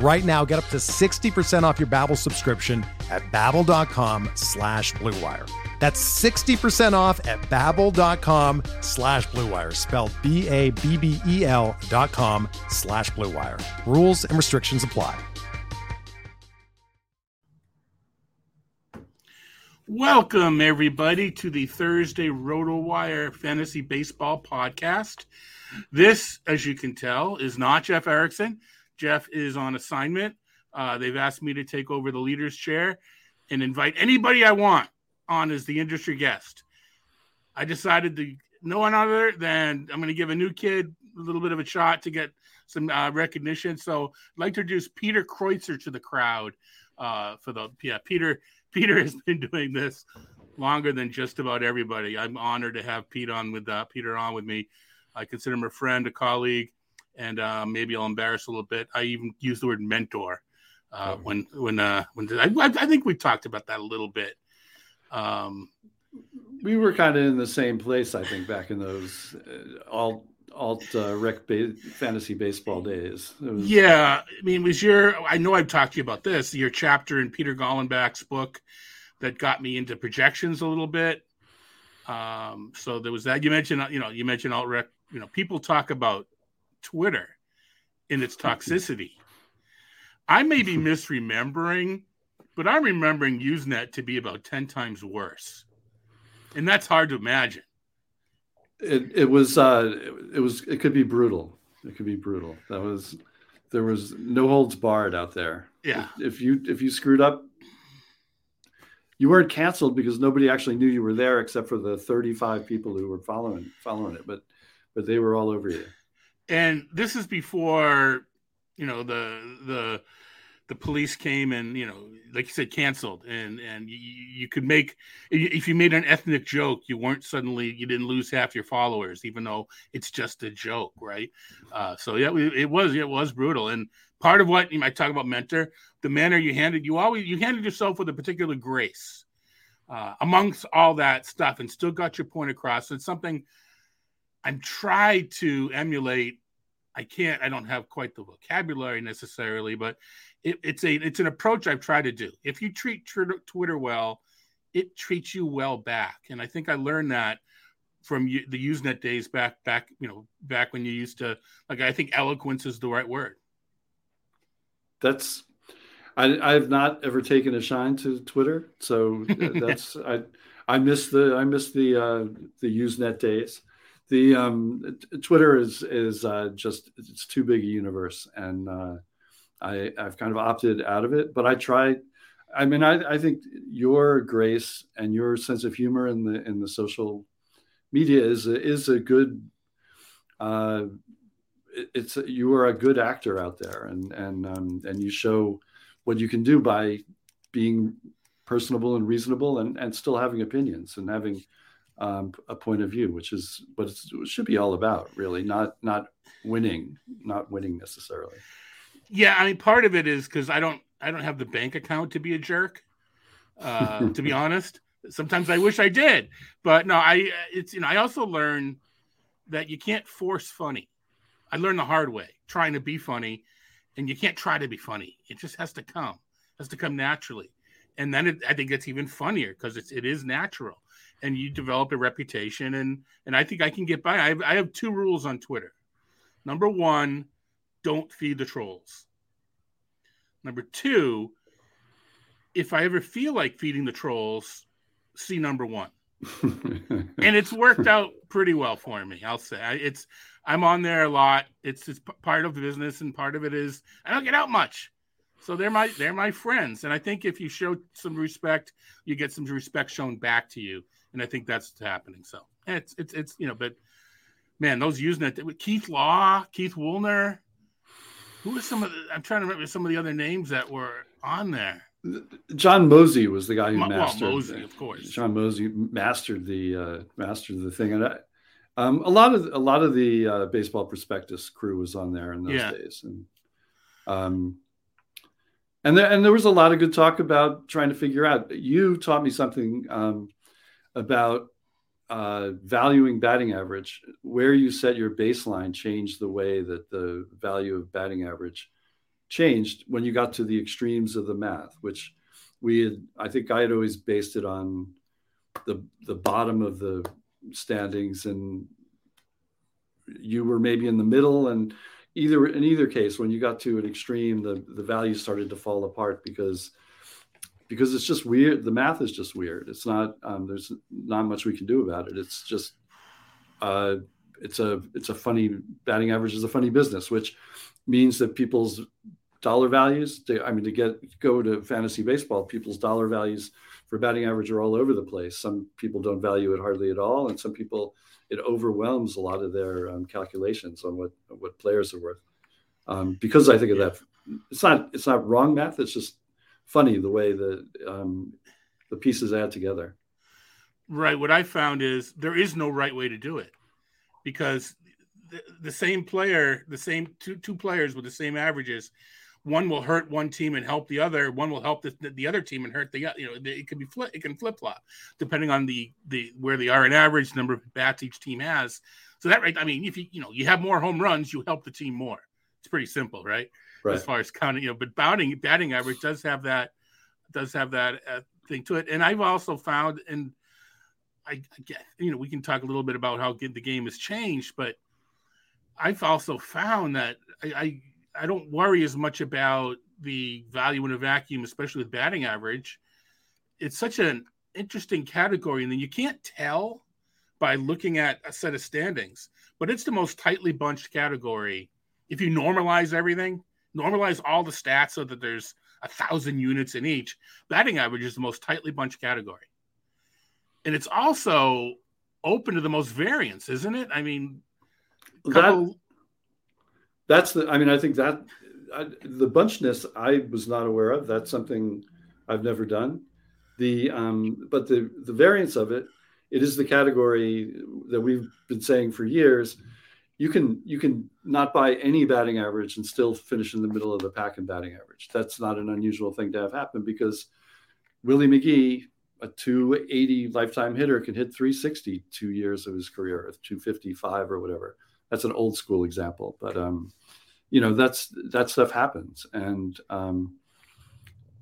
Right now, get up to 60% off your Babbel subscription at babbel.com slash bluewire. That's 60% off at babbel.com slash bluewire, spelled B-A-B-B-E-L dot com slash bluewire. Rules and restrictions apply. Welcome, everybody, to the Thursday RotoWire Fantasy Baseball Podcast. This, as you can tell, is not Jeff Erickson. Jeff is on assignment. Uh, they've asked me to take over the leader's chair and invite anybody I want on as the industry guest. I decided to no one other than I'm going to give a new kid a little bit of a shot to get some uh, recognition. So I'd like to introduce Peter Kreutzer to the crowd. Uh, for the yeah, Peter Peter has been doing this longer than just about everybody. I'm honored to have Pete on with uh, Peter on with me. I consider him a friend, a colleague, and uh, maybe I'll embarrass a little bit. I even use the word mentor uh, oh. when when uh, when I, I, think we talked about that a little bit. Um, we were kind of in the same place, I think, back in those uh, alt alt uh, rec ba- fantasy baseball days. Was... Yeah, I mean, was your I know I've talked to you about this your chapter in Peter Golenbock's book that got me into projections a little bit. Um, so there was that. You mentioned, you know, you mentioned alt rec. You know, people talk about Twitter in its toxicity. I may be misremembering, but I'm remembering Usenet to be about 10 times worse. And that's hard to imagine. It, it was, uh, it was, it could be brutal. It could be brutal. That was, there was no holds barred out there. Yeah. If, if you, if you screwed up, you weren't canceled because nobody actually knew you were there except for the 35 people who were following, following it. But, but they were all over you and this is before you know the the the police came and you know like you said canceled. And and you, you, could make if you made an ethnic joke you weren't suddenly you didn't lose half your followers even though it's just a joke right? Uh, so yeah it was it was brutal. And part of what you might talk about mentor the manner you handed you always you handed yourself with a particular grace uh, amongst all that stuff and still got your point across. It's something I'm trying to emulate. I can't. I don't have quite the vocabulary necessarily, but it, it's a it's an approach I've tried to do. If you treat Twitter well, it treats you well back, and I think I learned that from the Usenet days back back you know back when you used to like. I think eloquence is the right word. That's I, I have not ever taken a shine to Twitter, so that's I I miss the I miss the uh, the Usenet days the um, Twitter is is uh, just it's too big a universe, and uh, I I've kind of opted out of it. But I try. I mean, I, I think your grace and your sense of humor in the in the social media is a, is a good. Uh, it's you are a good actor out there, and and um, and you show what you can do by being personable and reasonable, and and still having opinions and having um, a point of view, which is what it should be all about, really. Not not winning, not winning necessarily. Yeah, I mean, part of it is because I don't I don't have the bank account to be a jerk. Uh, to be honest, sometimes I wish I did, but no, I it's you know I also learned that you can't force funny. I learned the hard way trying to be funny, and you can't try to be funny. It just has to come, it has to come naturally, and then it, I think it's even funnier because it's it is natural and you develop a reputation and and I think I can get by. I have, I have two rules on Twitter. Number one, don't feed the trolls. Number two, if I ever feel like feeding the trolls, see number one. and it's worked out pretty well for me. I'll say it's I'm on there a lot. It's just part of the business, and part of it is I don't get out much. So they're my they're my friends, and I think if you show some respect, you get some respect shown back to you, and I think that's what's happening. So it's it's it's you know, but man, those using it, Keith Law, Keith Woolner, who are some of the? I'm trying to remember some of the other names that were on there. John Mosey was the guy who well, mastered. Mosey, of course. John Mosey mastered the uh, mastered the thing, and I, um, a lot of a lot of the uh, baseball prospectus crew was on there in those Yeah. days, and um, and there and there was a lot of good talk about trying to figure out. You taught me something um, about uh, valuing batting average. Where you set your baseline changed the way that the value of batting average changed when you got to the extremes of the math, which we had. I think I had always based it on the the bottom of the standings, and you were maybe in the middle. And either in either case, when you got to an extreme, the the value started to fall apart because because it's just weird. The math is just weird. It's not. Um, there's not much we can do about it. It's just. Uh, it's a it's a funny batting average is a funny business, which means that people's dollar values. To, I mean, to get go to fantasy baseball, people's dollar values for batting average are all over the place. Some people don't value it hardly at all, and some people it overwhelms a lot of their um, calculations on what what players are worth. Um, because I think of that, it's not it's not wrong math. It's just funny the way that um, the pieces add together. Right. What I found is there is no right way to do it because the, the same player, the same two two players with the same averages, one will hurt one team and help the other. One will help the, the other team and hurt the other. you know it can be flip it can flip flop depending on the the where they are in average number of bats each team has. So that right, I mean, if you you know you have more home runs, you help the team more. It's pretty simple, right? Right. As far as counting, you know, but batting batting average does have that does have that uh, thing to it. And I've also found and I, get, you know, we can talk a little bit about how good the game has changed, but I've also found that I, I, I don't worry as much about the value in a vacuum, especially with batting average. It's such an interesting category, and then you can't tell by looking at a set of standings, but it's the most tightly bunched category. If you normalize everything, normalize all the stats so that there's a thousand units in each, batting average is the most tightly bunched category and it's also open to the most variance, isn't it? I mean, couple... that that's the. I mean, I think that I, the bunchness I was not aware of. That's something I've never done. The um, but the the variance of it, it is the category that we've been saying for years. You can you can not buy any batting average and still finish in the middle of the pack in batting average. That's not an unusual thing to have happen because Willie McGee a 280 lifetime hitter can hit 360 two years of his career, 255 or whatever. That's an old school example, but um, you know that's that stuff happens, and um,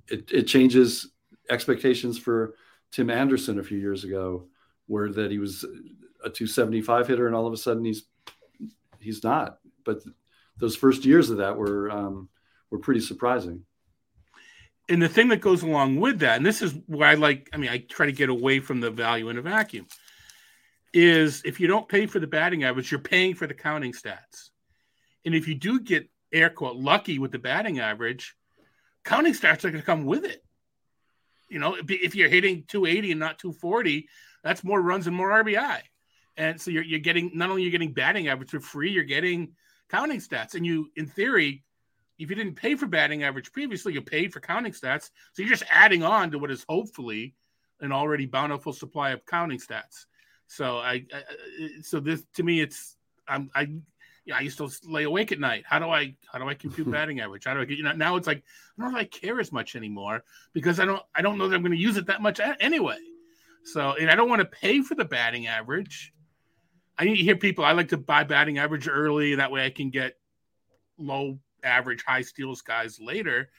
it, it changes expectations for Tim Anderson a few years ago, where that he was a 275 hitter, and all of a sudden he's he's not. But those first years of that were um, were pretty surprising and the thing that goes along with that, and this is why I like, I mean, I try to get away from the value in a vacuum, is if you don't pay for the batting average, you're paying for the counting stats. And if you do get air quote lucky with the batting average, counting stats are going to come with it. You know, if you're hitting 280 and not 240, that's more runs and more RBI. And so you're, you're getting not only you're getting batting average for free, you're getting counting stats. And you, in theory, if you didn't pay for batting average previously, you paid for counting stats. So you're just adding on to what is hopefully an already bountiful supply of counting stats. So I, I so this to me, it's I'm I. Yeah, I used to lay awake at night. How do I how do I compute batting average? How do I get you know now it's like I don't know if I care as much anymore because I don't I don't know that I'm going to use it that much anyway. So and I don't want to pay for the batting average. I hear people I like to buy batting average early that way I can get low average high steals guys later.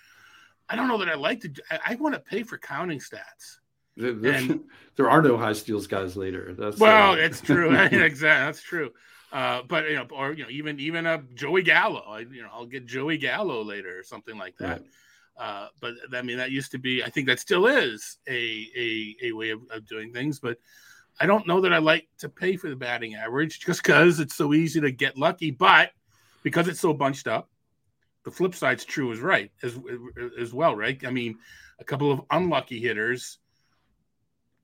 I don't know that I like to. I, I want to pay for counting stats. There, there, and, there, are no high steals guys later. That's well, uh... it's true. exactly, that's true. Uh, but you know, or you know, even even a Joey Gallo. I, you know, I'll get Joey Gallo later or something like that. Right. Uh, but I mean, that used to be. I think that still is a a, a way of, of doing things. But I don't know that I like to pay for the batting average just because it's so easy to get lucky, but because it's so bunched up, the flip side's true as right as as well, right? I mean, a couple of unlucky hitters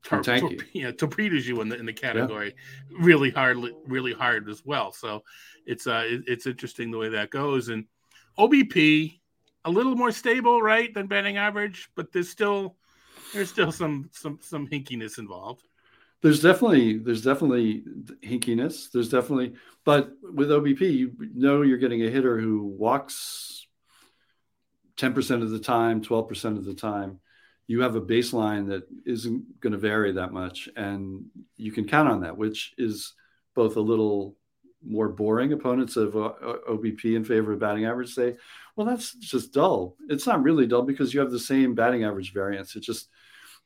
tor- tor- you know, torpedoes you in the in the category yeah. really hard, really hard as well. So it's uh it, it's interesting the way that goes. And OBP a little more stable, right, than batting average, but there's still there's still some some some hinkiness involved. There's definitely there's definitely hinkiness. There's definitely, but with OBP, you know you're getting a hitter who walks ten percent of the time, twelve percent of the time. You have a baseline that isn't going to vary that much, and you can count on that, which is both a little more boring opponents of uh, OBP in favor of batting average say, well, that's just dull. It's not really dull because you have the same batting average variance. It just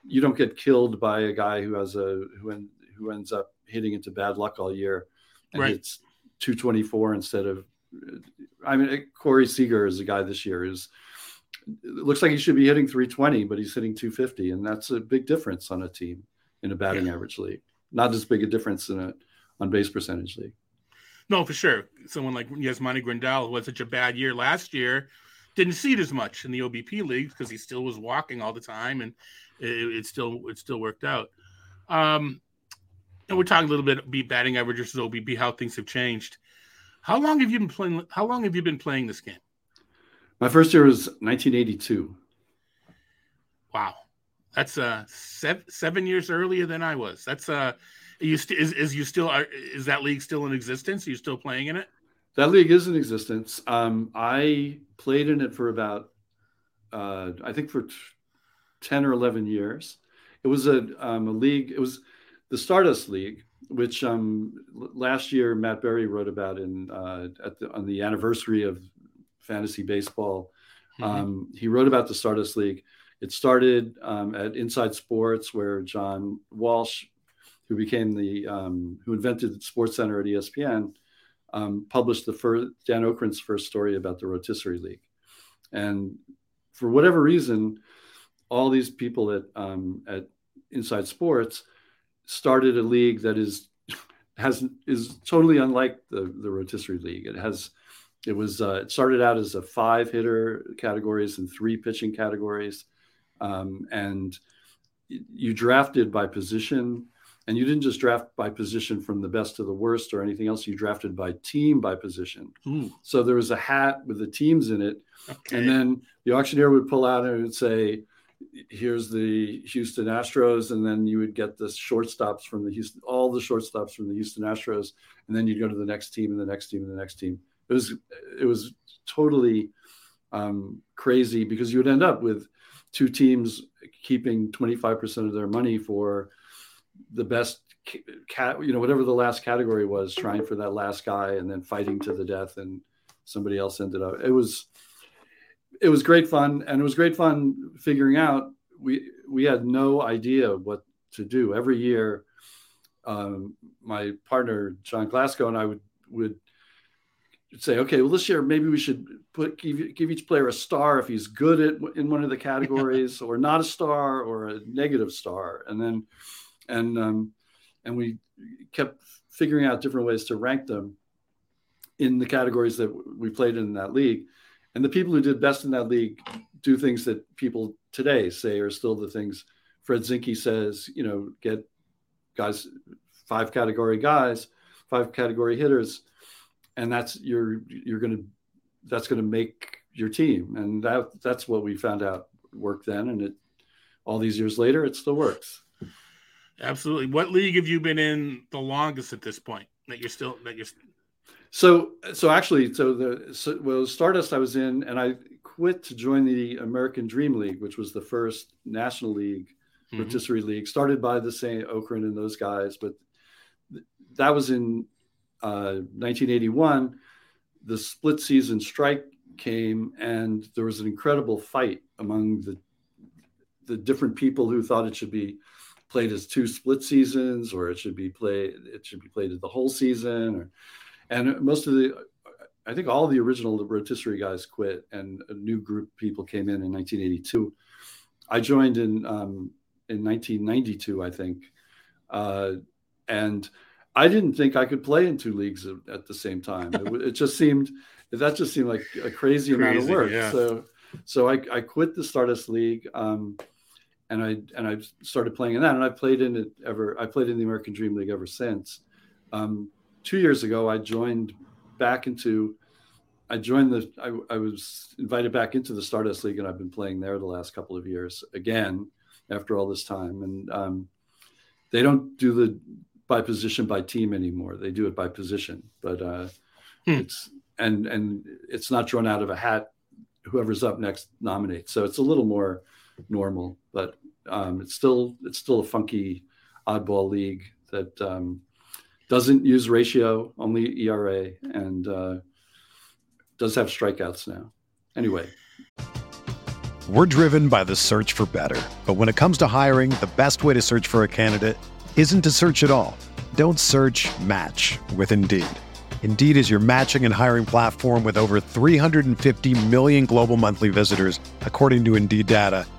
you don't get killed by a guy who has a who en, who ends up hitting into bad luck all year and right. it's 224 instead of I mean Corey Seager is a guy this year is it looks like he should be hitting 320 but he's hitting 250 and that's a big difference on a team in a batting yeah. average league not as big a difference in a on base percentage league no, for sure. Someone like Yasmani Grandal, who had such a bad year last year, didn't see it as much in the OBP league because he still was walking all the time, and it, it still it still worked out. Um, and we're talking a little bit about batting average versus OBP, how things have changed. How long have you been playing? How long have you been playing this game? My first year was 1982. Wow, that's uh seven, seven years earlier than I was. That's uh you st- is is you still are, is that league still in existence? Are you still playing in it? That league is in existence. Um, I played in it for about uh, I think for t- ten or eleven years. It was a um, a league. It was the Stardust League, which um, last year Matt Berry wrote about in uh, the, on the anniversary of fantasy baseball. Mm-hmm. Um, he wrote about the Stardust League. It started um, at Inside Sports, where John Walsh who became the um, who invented the Sports Center at ESPN, um, published the first Dan Okrent's first story about the rotisserie league, and for whatever reason, all these people at um, at Inside Sports started a league that is has is totally unlike the the rotisserie league. It has it was uh, it started out as a five hitter categories and three pitching categories, um, and you drafted by position and you didn't just draft by position from the best to the worst or anything else. You drafted by team by position. Ooh. So there was a hat with the teams in it. Okay. And then the auctioneer would pull out and would say, here's the Houston Astros. And then you would get the shortstops from the Houston, all the shortstops from the Houston Astros. And then you'd go to the next team and the next team and the next team. It was, it was totally um, crazy because you would end up with two teams keeping 25% of their money for the best cat, you know, whatever the last category was, trying for that last guy and then fighting to the death, and somebody else ended up. It was, it was great fun, and it was great fun figuring out. We we had no idea what to do every year. Um, my partner John Glasgow and I would would say, okay, well this year maybe we should put give, give each player a star if he's good at in one of the categories, or not a star, or a negative star, and then and um, and we kept figuring out different ways to rank them in the categories that we played in that league. And the people who did best in that league do things that people today say are still the things Fred Zinkie says, you know, get guys, five category guys, five category hitters. And that's you're you're gonna that's gonna make your team. And that that's what we found out worked then. And it all these years later, it still works. Absolutely. What league have you been in the longest at this point that you're still that you're so so actually so the so, well Stardust I was in and I quit to join the American Dream League, which was the first national league mm-hmm. rotisserie league started by the same Okrent and those guys, but th- that was in uh, 1981. The split season strike came and there was an incredible fight among the the different people who thought it should be played as two split seasons or it should be played it should be played as the whole season or and most of the I think all the original rotisserie guys quit and a new group of people came in in 1982. I joined in um, in 1992, I think. Uh, and I didn't think I could play in two leagues at the same time. It, it just seemed that just seemed like a crazy, crazy amount of work. Yeah. So so I, I quit the Stardust League. Um, and I and I started playing in that, and I played in it ever. I played in the American Dream League ever since. Um, two years ago, I joined back into I joined the I, I, was invited back into the Stardust League and I've been playing there the last couple of years again after all this time and um, they don't do the by position by team anymore they do it by position but uh, hmm. it's and and it's not drawn out of a hat whoever's up next nominates so it's a little more normal but um, it's still it's still a funky oddball league that um, doesn't use ratio only ERA and uh, does have strikeouts now. Anyway. We're driven by the search for better. But when it comes to hiring, the best way to search for a candidate isn't to search at all. Don't search match with Indeed. Indeed is your matching and hiring platform with over 350 million global monthly visitors, according to Indeed data,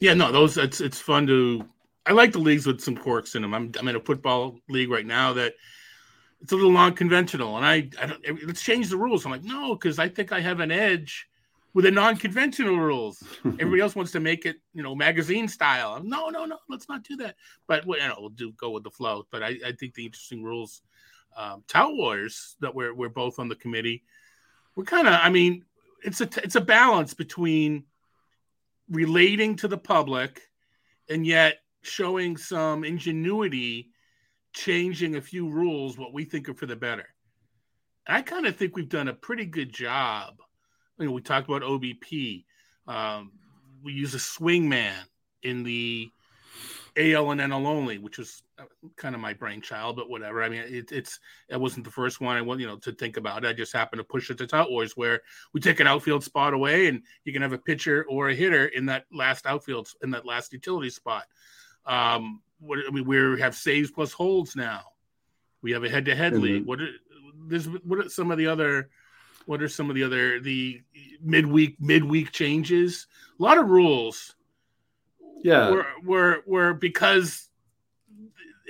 Yeah, no, those it's it's fun to. I like the leagues with some quirks in them. I'm I'm in a football league right now that it's a little non-conventional, and I, I don't, let's change the rules. I'm like, no, because I think I have an edge with the non-conventional rules. Everybody else wants to make it, you know, magazine style. I'm, no, no, no, let's not do that. But you know, we'll do go with the flow. But I, I think the interesting rules, um, Tout Wars that we're we're both on the committee. We're kind of, I mean, it's a it's a balance between relating to the public and yet showing some ingenuity changing a few rules what we think are for the better. I kind of think we've done a pretty good job. You know we talked about obp um, we use a swing man in the AL and NL only, which was kind of my brainchild, but whatever. I mean, it, it's it wasn't the first one I want you know to think about. I just happened to push it to Tout Wars, where we take an outfield spot away, and you can have a pitcher or a hitter in that last outfield in that last utility spot. Um, what I mean, we have saves plus holds now. We have a head-to-head mm-hmm. league. What are, what are some of the other what are some of the other the midweek midweek changes? A lot of rules yeah were were were because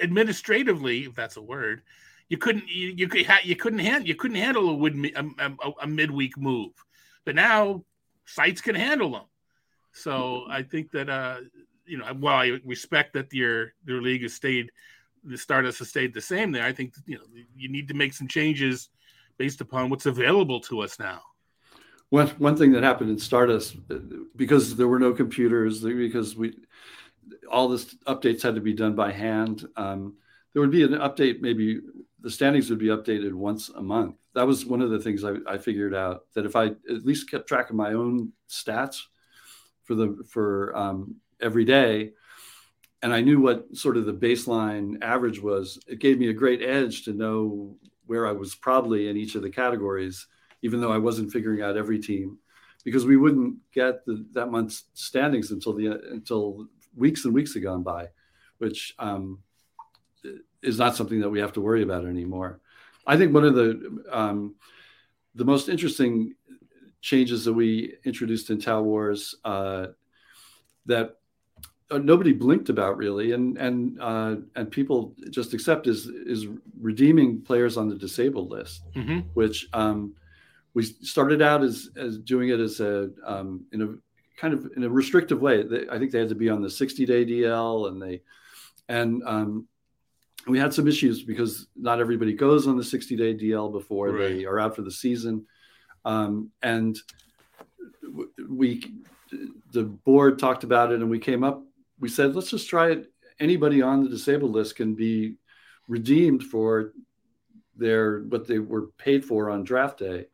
administratively, if that's a word, you couldn't you, you could ha- you couldn't hand you couldn't handle a, would, a, a, a midweek move, but now sites can handle them. So I think that uh you know while I respect that your your league has stayed the Stardust has stayed the same there. I think you know you need to make some changes based upon what's available to us now. One one thing that happened in Stardust because there were no computers, because we all this updates had to be done by hand. Um, there would be an update, maybe the standings would be updated once a month. That was one of the things I, I figured out that if I at least kept track of my own stats for the for um, every day, and I knew what sort of the baseline average was, it gave me a great edge to know where I was probably in each of the categories even though I wasn't figuring out every team, because we wouldn't get the, that month's standings until the until weeks and weeks have gone by, which um, is not something that we have to worry about anymore. I think one of the um, the most interesting changes that we introduced in Tout Wars uh, that uh, nobody blinked about really, and and uh, and people just accept is is redeeming players on the disabled list, mm-hmm. which um, we started out as as doing it as a um, in a kind of in a restrictive way. I think they had to be on the 60 day DL, and they and um, we had some issues because not everybody goes on the 60 day DL before right. they are out for the season, um, and we the board talked about it, and we came up we said, let's just try it. Anybody on the disabled list can be redeemed for their what they were paid for on draft day,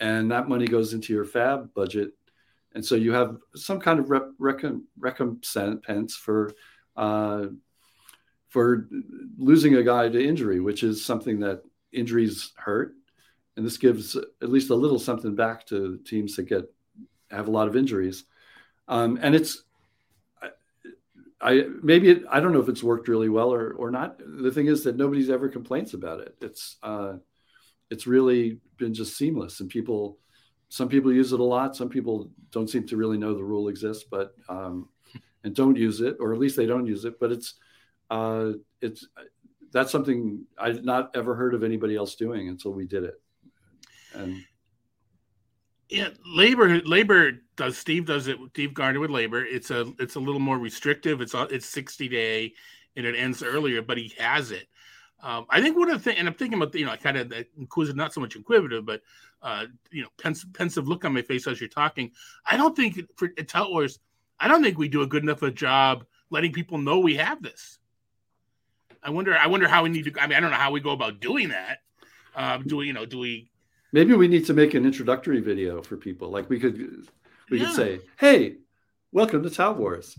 and that money goes into your FAAB budget, and so you have some kind of rep, recompense for uh, for losing a guy to injury, which is something that injuries hurt, and this gives at least a little something back to teams that get have a lot of injuries, um, and it's I maybe it, I don't know if it's worked really well or or not. The thing is that nobody's ever complains about it. It's uh, it's really been just seamless, and people, some people use it a lot. Some people don't seem to really know the rule exists, but um, and don't use it, or at least they don't use it. But it's uh, it's that's something I've not ever heard of anybody else doing until we did it, and yeah, LABR LABR does Steve does it. Steve Gardner with LABR. It's a it's a little more restrictive. It's it's sixty day, and it ends earlier, but he has it. Um, I think one of the things, and I'm thinking about you know, I kind of that inquisitive, not so much inquisitive, but uh, you know, pensive, pensive look on my face as you're talking. I don't think for Wars, I don't think we do a good enough a job letting people know we have this. I wonder. I wonder how we need to. I mean, I don't know how we go about doing that. Uh, do we, you know, do we Maybe we need to make an introductory video for people. Like we could we yeah. could say, "Hey, welcome to Tout Wars.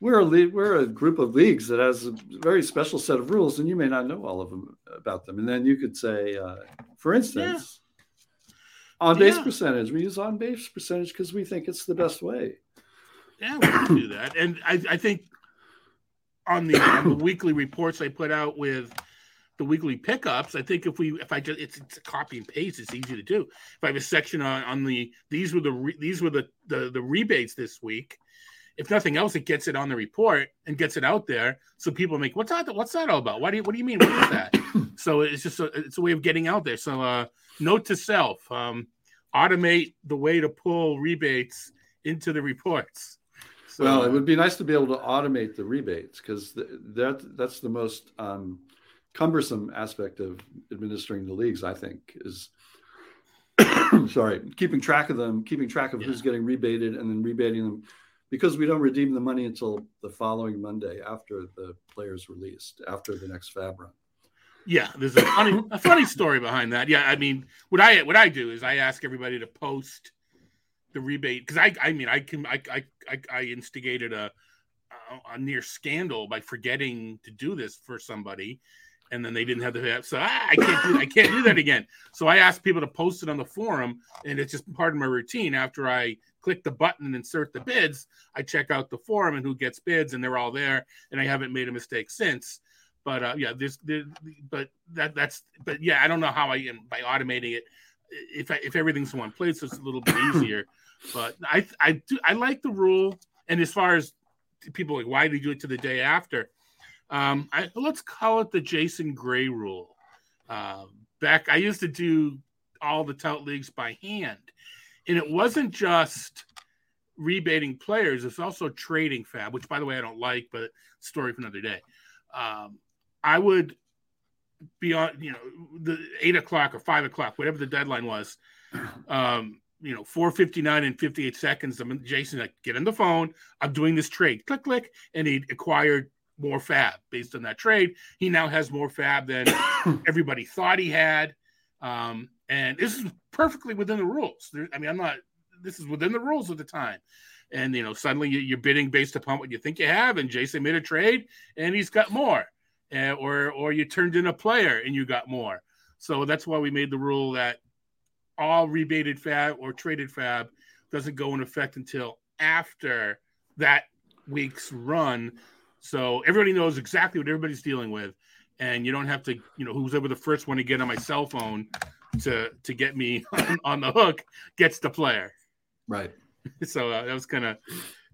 We're a le- we're a group of leagues that has a very special set of rules, and you may not know all of them about them." And then you could say, uh, for instance, yeah. on base yeah. percentage. We use on base percentage because we think it's the best way. Yeah, we can do that, and I, I think on the, on the weekly reports I put out with the weekly pickups, I think if we if I just it's, it's a copy and paste, it's easy to do. If I have a section on, on the these were the re, these were the, the the rebates this week. If nothing else, it gets it on the report and gets it out there, so people make what's that? What's that all about? What do you what do you mean? What is that? so it's just a, it's a way of getting out there. So uh, note to self: um, automate the way to pull rebates into the reports. So, well, it would be nice to be able to automate the rebates because th- that that's the most um, cumbersome aspect of administering the leagues, I think, is sorry, keeping track of them, keeping track of yeah. who's getting rebated and then rebating them because we don't redeem the money until the following Monday after the player's released, after the next FAAB run. Yeah, there's a funny a funny story behind that. Yeah, I mean, what I what I do is I ask everybody to post the rebate because I I mean I can I I I instigated a a near scandal by forgetting to do this for somebody and then they didn't have the so ah, I can't do I can't do that again. So I asked people to post it on the forum, and it's just part of my routine. After I click the button and insert the bids, I check out the forum and who gets bids, and they're all there. And I haven't made a mistake since. But uh, yeah, this, but that that's but yeah, I don't know how I am by automating it. If I, if everything's in one place, it's a little bit easier. but I I do I like the rule. And as far as people like why do you do it to the day after? Um, I, let's call it the Jason Gray rule. Uh, back, I used to do all the tout leagues by hand, and it wasn't just rebating players; it's also trading FAAB, which, by the way, I don't like, but story for another day. Um, I would be on, you know, the eight o'clock or five o'clock, whatever the deadline was. Um, you know, 459 and 58 seconds. I'm Jason, like, get on the phone. I'm doing this trade. Click, click. And he acquired more FAAB based on that trade. He now has more FAAB than everybody thought he had. Um, and this is perfectly within the rules. There, I mean, I'm not, this is within the rules of the time. And, you know, suddenly you're bidding based upon what you think you have. And Jason made a trade and he's got more. Uh, or, or you turned in a player and you got more. So that's why we made the rule that all rebated FAAB or traded FAAB doesn't go in effect until after that week's run so everybody knows exactly what everybody's dealing with, and you don't have to, you know, who's ever the first one to get on my cell phone to to get me on, on the hook gets the player. Right. So uh, that was kind of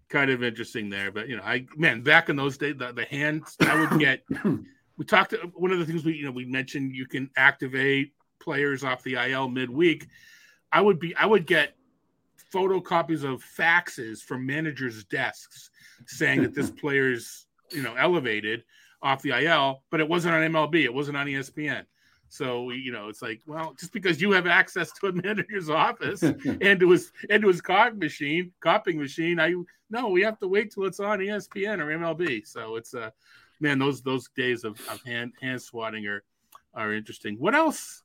kind of interesting there. But you know, I man, back in those days, the, the hands I would get. we talked. One of the things we you know we mentioned you can activate players off the IL midweek. I would be I would get photocopies of faxes from managers' desks saying that this player's you know elevated off the IL, but it wasn't on MLB, it wasn't on ESPN. So you know, it's like, well, just because you have access to a manager's office and to his and to his cog machine, copying machine, I no, we have to wait till it's on ESPN or MLB. So it's uh man, those those days of, of hand hand swatting are are interesting. What else?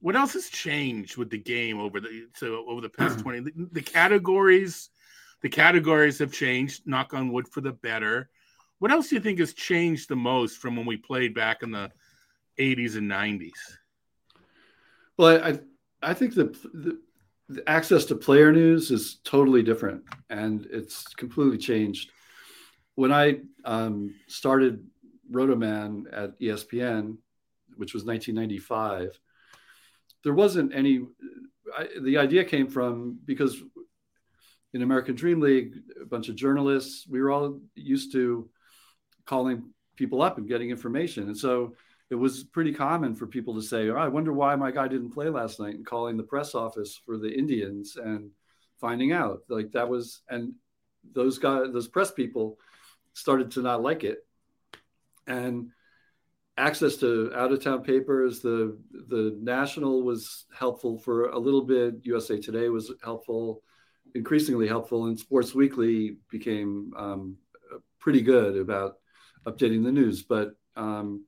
What else has changed with the game over the so over the past twenty? The, the categories, the categories have changed. Knock on wood for the better. What else do you think has changed the most from when we played back in the 80s and 90s? Well, I I think the, the, the access to player news is totally different, and it's completely changed. When I um, started Rotoman at ESPN, which was 1995, there wasn't any. I, the idea came from because in American Dream League, a bunch of journalists, we were all used to calling people up and getting information. And so it was pretty common for people to say, oh, I wonder why my guy didn't play last night and calling the press office for the Indians and finding out. Like that was, and those guys, those press people started to not like it. And access to out of town papers, the, the national was helpful for a little bit. USA Today was helpful, increasingly helpful. And Sports Weekly became um, pretty good about updating the news. But um,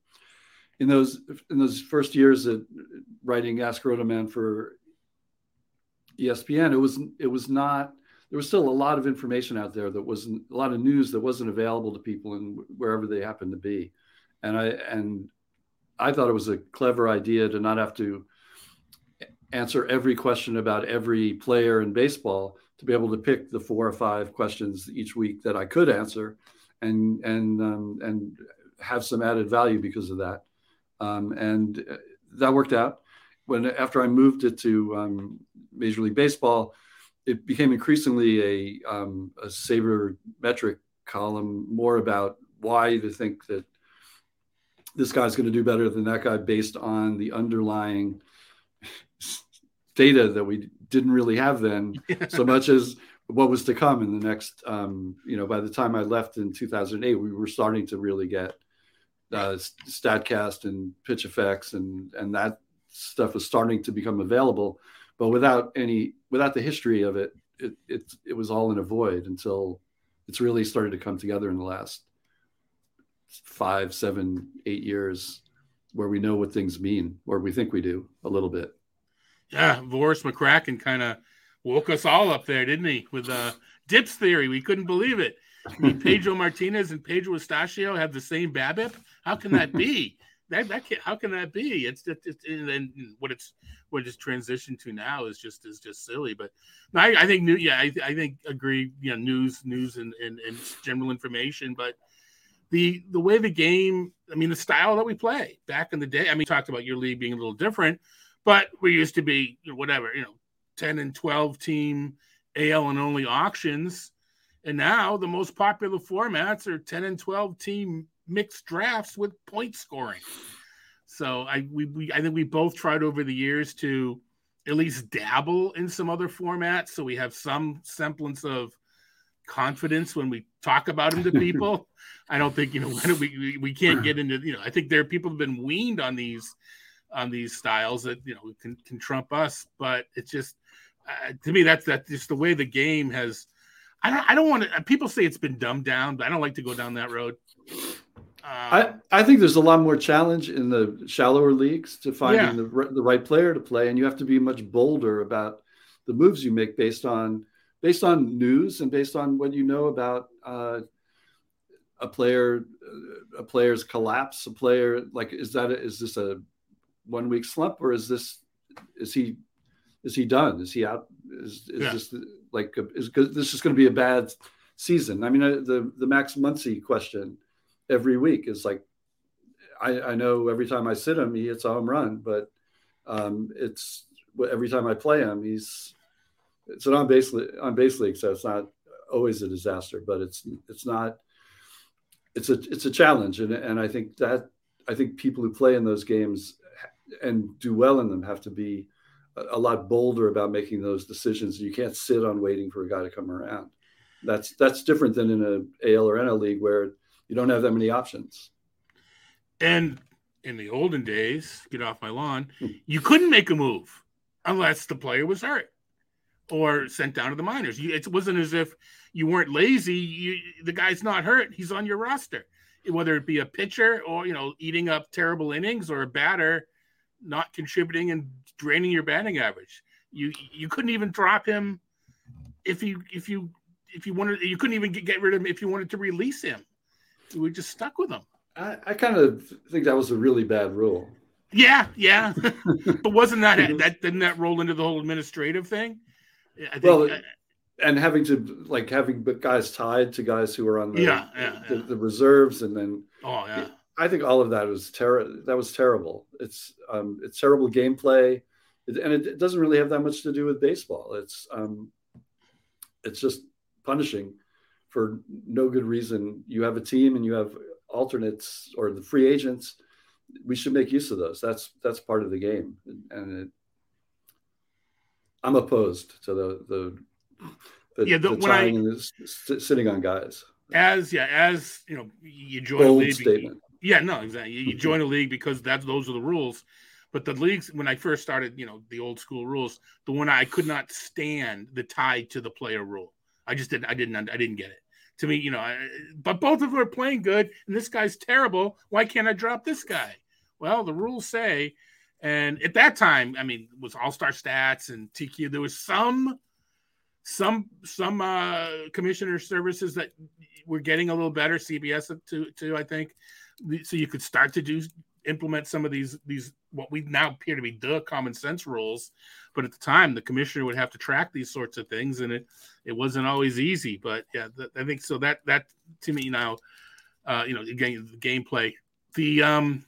in those in those first years of writing Ask Rotoman for ESPN, it was it was not there was still a lot of information out there that wasn't a lot of news that wasn't available to people and wherever they happened to be, and I and I thought it was a clever idea to not have to answer every question about every player in baseball to be able to pick the four or five questions each week that I could answer and and um, and have some added value because of that. Um, and that worked out. When after I moved it to um, Major League Baseball, it became increasingly a, um, a sabermetric column, more about why to think that this guy's going to do better than that guy based on the underlying data that we didn't really have then, so much as what was to come in the next um, you know by the time i left in 2008 we were starting to really get uh, statcast and PITCHf/x and and that stuff was starting to become available. But without any without the history of it it it, it was all in a void until it's really started to come together in the last five seven eight years where we know what things mean or we think we do a little bit. Yeah Voros McCracken kind of woke us all up there, didn't he? With uh, DIPS theory, we couldn't believe it. I mean, Pedro Martinez and Pedro Astacio have the same BABIP. How can that be? that that can, how can that be? It's just and then what it's what it's transitioned to now is just is just silly. But I, I think new yeah I, I think agree you know news news and, and and general information, but the the way the game I mean the style that we play back in the day. I mean, talked about your league being a little different, but we used to be you know, whatever you know 10 and 12 team AL and only auctions. And now the most popular formats are 10 and 12 team mixed drafts with point scoring. So I we, we I think we both tried over the years to at least dabble in some other formats so we have some semblance of confidence when we talk about them to people. I don't think you know we, we we can't get into you know I think there are people who've been weaned on these on these styles that you know can can trump us, but it's just uh, to me, that's that's just the way the game has. I don't. I don't want to. People say it's been dumbed down, but I don't like to go down that road. I, um, I think there's a lot more challenge in the shallower leagues to finding yeah. the, the right player to play, and you have to be much bolder about the moves you make based on based on news and based on what you know about uh, a player, a player's collapse. A player like is that a, is this a one week slump or is this is he is he done? Is he out? Is, is yeah. this like is this is going to be a bad season? I mean, uh, the the Max Muncy question every week is like, I, I know every time I sit him, he hits a home run, but Um, it's every time I play him, he's it's an on base on base league, so it's not always a disaster, but it's it's not it's a it's a challenge, and and I think that I think people who play in those games and do well in them have to be a, lot bolder about making those decisions. You can't sit on waiting for a guy to come around. That's that's different than in a AL or NL league where you don't have that many options. And in the olden days, get off my lawn, hmm. you couldn't make a move unless the player was hurt or sent down to the minors. You, it wasn't as if you weren't lazy. You, the guy's not hurt; he's on your roster. Whether it be a pitcher or you know eating up terrible innings or a batter not contributing and draining your batting average, you you couldn't even drop him if you if you if you wanted. You couldn't even get, get rid of him if you wanted to release him. You were just stuck with him. I, I kind of think that was a really bad rule. Yeah, yeah, but wasn't that that didn't that roll into the whole administrative thing? Think, well, uh, and having to like having but guys tied to guys who are on the, yeah, yeah, the, yeah. the reserves, and then oh yeah, I think all of that was terrible. That was terrible. It's um, it's terrible gameplay, it, and it, it, doesn't really have that much to do with baseball. It's um, it's just punishing for no good reason. You have a team and you have alternates or the free agents. We should make use of those. That's that's part of the game, and it, I'm opposed to the the, the yeah the, the tying I, and the, sitting on guys. As yeah, as you know, you join Bold league. Statement. Yeah, no, exactly. You, you join a league because that's those are the rules. But the leagues, when I first started, you know, the old school rules, the one I could not stand the tie to the player rule. I just didn't. I didn't. I didn't get it. To me, you know, I, but both of them are playing good, and this guy's terrible. Why can't I drop this guy? Well, the rules say and at that time, I mean, it was All Star Stats and TQ. There was some, some, some uh, commissioner services that were getting a little better. CBS to, to I think, so you could start to do implement some of these these what we now appear to be the common sense rules. But at the time, the commissioner would have to track these sorts of things, and it it wasn't always easy. But yeah, th- I think so. That that to me now, uh, you know, again, the gameplay, the um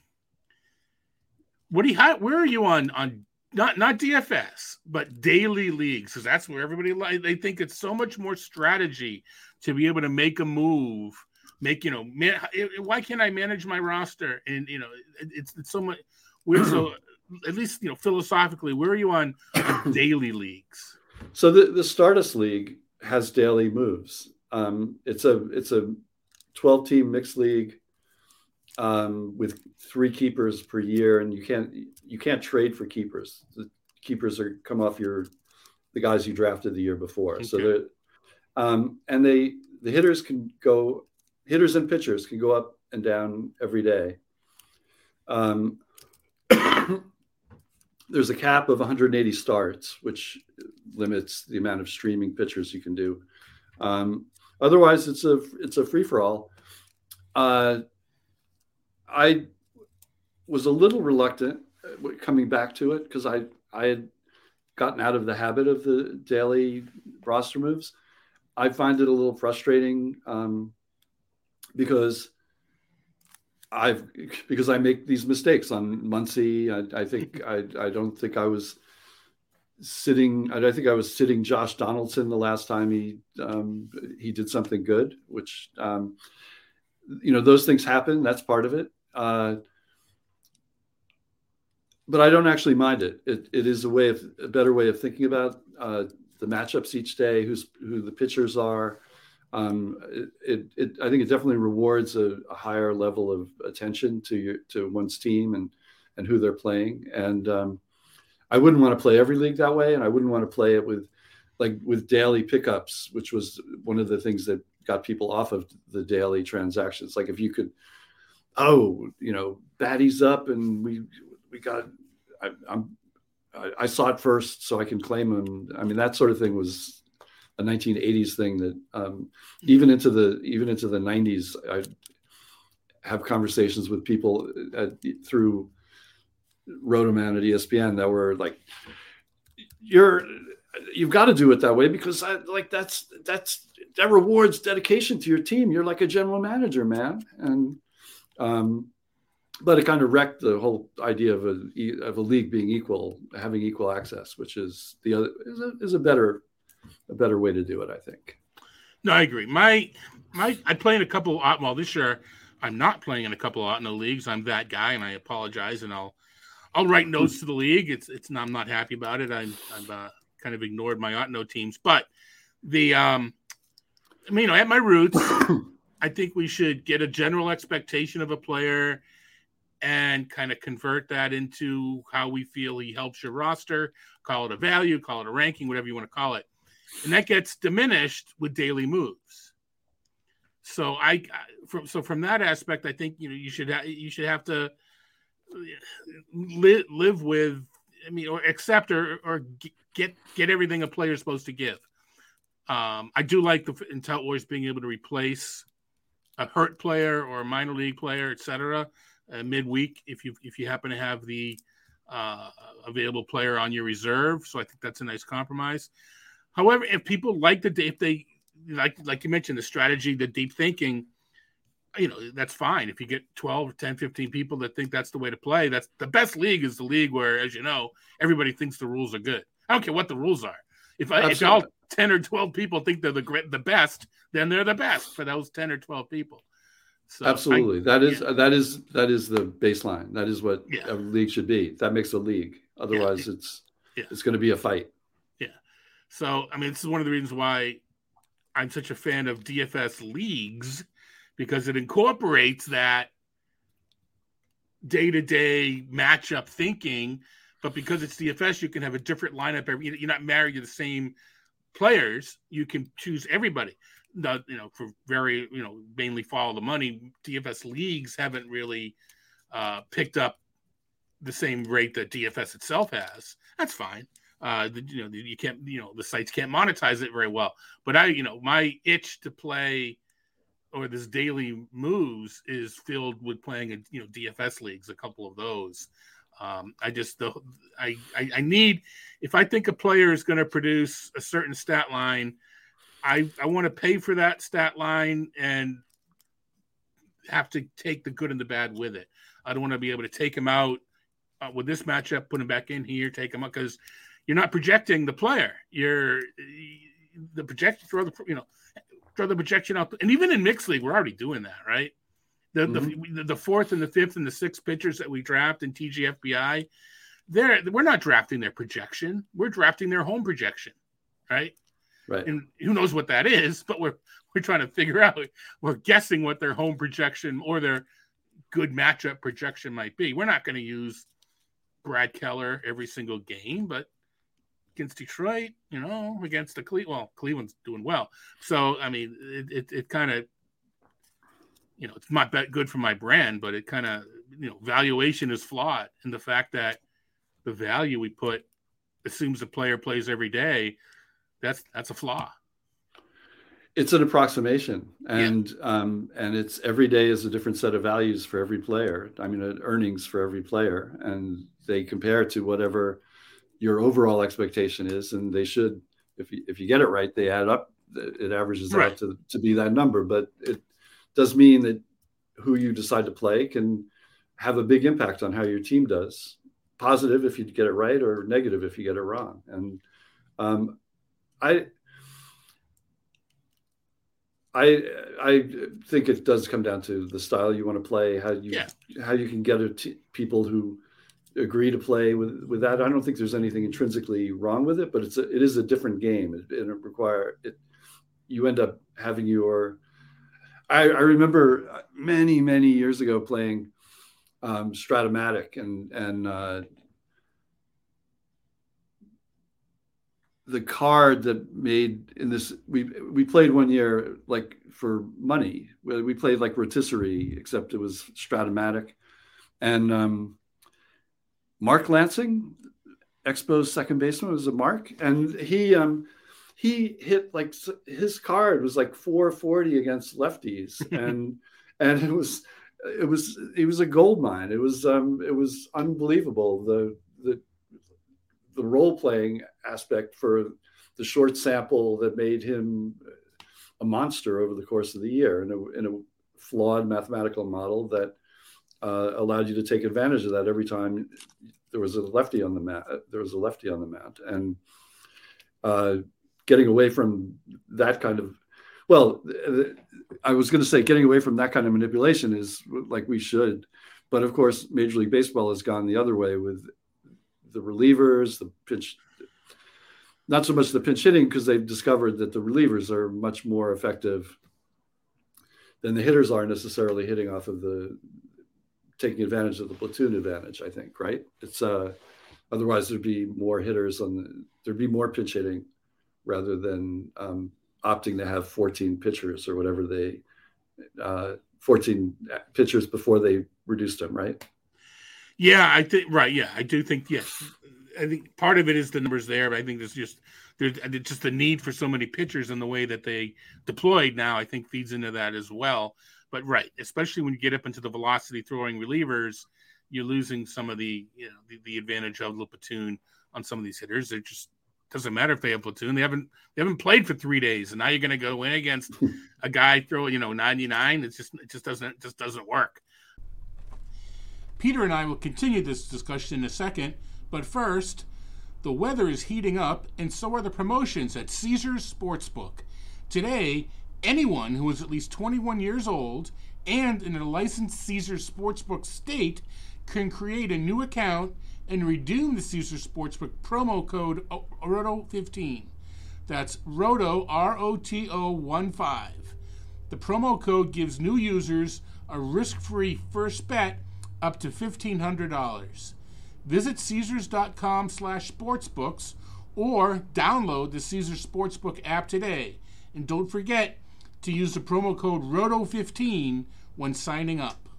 what do you where are you on on not not DFS but daily leagues because that's where everybody they think it's so much more strategy to be able to make a move make you know man, why can't I manage my roster and you know it's, it's so much we're so at least you know philosophically where are you on, daily leagues so the the Stardust League has daily moves um it's a it's a 12 team mixed league um, with three keepers per year, and you can't you can't trade for keepers. The keepers are come off your the guys you drafted the year before. Okay. So they're um, and they the hitters can go hitters and pitchers can go up and down every day. Um, there's a cap of 180 starts, which limits the amount of streaming pitchers you can do. Um, otherwise, it's a it's a free for all. Uh, I was a little reluctant uh, coming back to it because I I had gotten out of the habit of the daily roster moves. I find it a little frustrating um, because I've because I make these mistakes on Muncy. I, I think I I don't think I was sitting. I think I was sitting Josh Donaldson the last time he um, he did something good, which um, you know those things happen. That's part of it. Uh, but I don't actually mind it. It, it is a way of a better way of thinking about uh, the matchups each day, who's who the pitchers are. Um, it, it, I think it definitely rewards a, a, higher level of attention to your to one's team and and who they're playing. And um, I wouldn't want to play every league that way, and I wouldn't want to play it with like with daily pickups, which was one of the things that got people off of the daily transactions. Like if you could oh, you know, baddies up and we we got I, I'm I, I saw it first, so I can claim him. I mean, that sort of thing was a 1980s thing that um, even into the even into the 90s, I have conversations with people at, through Rotoman at ESPN that were like, "You're you've got to do it that way because I, like that's that's that rewards dedication to your team. You're like a general manager, man." And um, but it kind of wrecked the whole idea of a of a league being equal, having equal access, which is the other is a, is a better a better way to do it, I think. No, I agree. My my I play in a couple of well this year I'm not playing in a couple of no leagues. I'm that guy, and I apologize, and I'll I'll write notes to the league. It's it's I'm not happy about it. I'm I've uh, kind of ignored my Ottoneu teams, but the um, I mean, you know, at my roots, I think we should get a general expectation of a player and kind of convert that into how we feel he helps your roster. Call it a value, call it a ranking, whatever you want to call it, and that gets diminished with daily moves. So I, from so from that aspect, I think you know you should ha- you should have to live live with. I mean, or accept or or get get everything a player is supposed to give. Um, I do like the Intel Wars being able to replace a hurt player or a minor league player, etc. Uh, midweek if you if you happen to have the uh, available player on your reserve. So I think that's a nice compromise. However, if people like the if they like like you mentioned the strategy, the deep thinking, you know, that's fine. If you get 12, 10, 15 people that think that's the way to play, that's the best league is the league where, as you know, everybody thinks the rules are good. I don't care what the rules are. If, I, if all 10 or 12 people think they're the great, the best, then they're the best for those 10 or 12 people. So Absolutely. I, that is yeah. that is that is the baseline. That is what yeah. a league should be. That makes a league. Otherwise yeah. it's it's going to be a fight. So, I mean, this is one of the reasons why I'm such a fan of DFS leagues because it incorporates that day to day matchup thinking. But because it's DFS, you can have a different lineup. Every you're not married to the same players. You can choose everybody. The, you know, for very you know mainly follow the money. DFS leagues haven't really uh, picked up the same rate that DFS itself has. That's fine uh, the, you know, you can't, you know, the sites can't monetize it very well. But I, you know, my itch to play or this daily moves is filled with playing, a, you know, DFS leagues, a couple of those. Um, I just, the, I, I, I need, if I think a player is going to produce a certain stat line, I, I want to pay for that stat line and have to take the good and the bad with it. I don't want to be able to take him out uh, with this matchup, put him back in here, take him out because you're not projecting the player. You're the projection throw the you know throw the projection out, and even in mixed league, we're already doing that, right? The, mm-hmm. the the fourth and the fifth and the sixth pitchers that we draft in TGFBI, they're we're not drafting their projection. We're drafting their home projection, right? Right. And who knows what that is, but we're we're trying to figure out. We're guessing what their home projection or their good matchup projection might be. We're not going to use Brad Keller every single game, but against Detroit, you know, against the Cle- well, Cleveland's doing well. So I mean, it it, it kind of, you know, it's not that good for my brand, but it kind of, you know, valuation is flawed in the fact that the value we put assumes the player plays every day. That's that's a flaw. It's an approximation, and yeah. um, and it's every day is a different set of values for every player. I mean, earnings for every player, and they compare to whatever your overall expectation is, and they should. If you, if you get it right, they add up. It averages right. out to to be that number, but it does mean that who you decide to play can have a big impact on how your team does. Positive if you get it right, or negative if you get it wrong. And um, I I I think it does come down to the style you want to play, how you yeah. how you can get t- people who agree to play with with that. I don't think there's anything intrinsically wrong with it, but it's a, it is a different game, and it, it require it. You end up having your. I, I remember many many years ago playing um, Stratomatic and and uh, the card that made in this we we played one year like for money. We played like rotisserie, except it was Stratomatic, and um, Mark Lansing, Expos second baseman, was a Mark, and he um, he hit like his card was like 440 against lefties, and and it was it was he was a gold mine. It was um, it was unbelievable the the the role playing aspect for the short sample that made him a monster over the course of the year in a, in a flawed mathematical model that uh, allowed you to take advantage of that every time there was a lefty on the mat. There was a lefty on the mat, and uh, getting away from that kind of well, I was going to say getting away from that kind of manipulation is like we should, but of course, Major League Baseball has gone the other way with the relievers, the pitch. Not so much the pinch hitting because they've discovered that the relievers are much more effective than the hitters are necessarily hitting off of the taking advantage of the platoon advantage. I think right. It's uh, otherwise there'd be more hitters on the, there'd be more pitch hitting rather than um, opting to have 14 pitchers or whatever they uh, 14 pitchers before they reduced them, right? Yeah, I think right. Yeah, I do think yes. I think part of it is the numbers there, but I think there's just there's just the need for so many pitchers and the way that they deployed now. I think feeds into that as well. But right, especially when you get up into the velocity throwing relievers, you're losing some of the you know the, the advantage of the platoon on some of these hitters. They're just doesn't matter if they have platoon. They haven't they haven't played for three days, and now you're going to go in against a guy throwing you know 99. It's just it just doesn't it just doesn't work. Peter and I will continue this discussion in a second, but first, the weather is heating up, and so are the promotions at Caesars Sportsbook. Today, anyone who is at least 21 years old and in a licensed Caesars Sportsbook state can create a new account and redeem the Caesars Sportsbook promo code ROTO15. That's ROTO, R O T O 1 5. The promo code gives new users a risk free first bet up to $1,500. Visit Caesars.com slash sportsbooks or download the Caesars Sportsbook app today. And don't forget to use the promo code ROTO15 when signing up.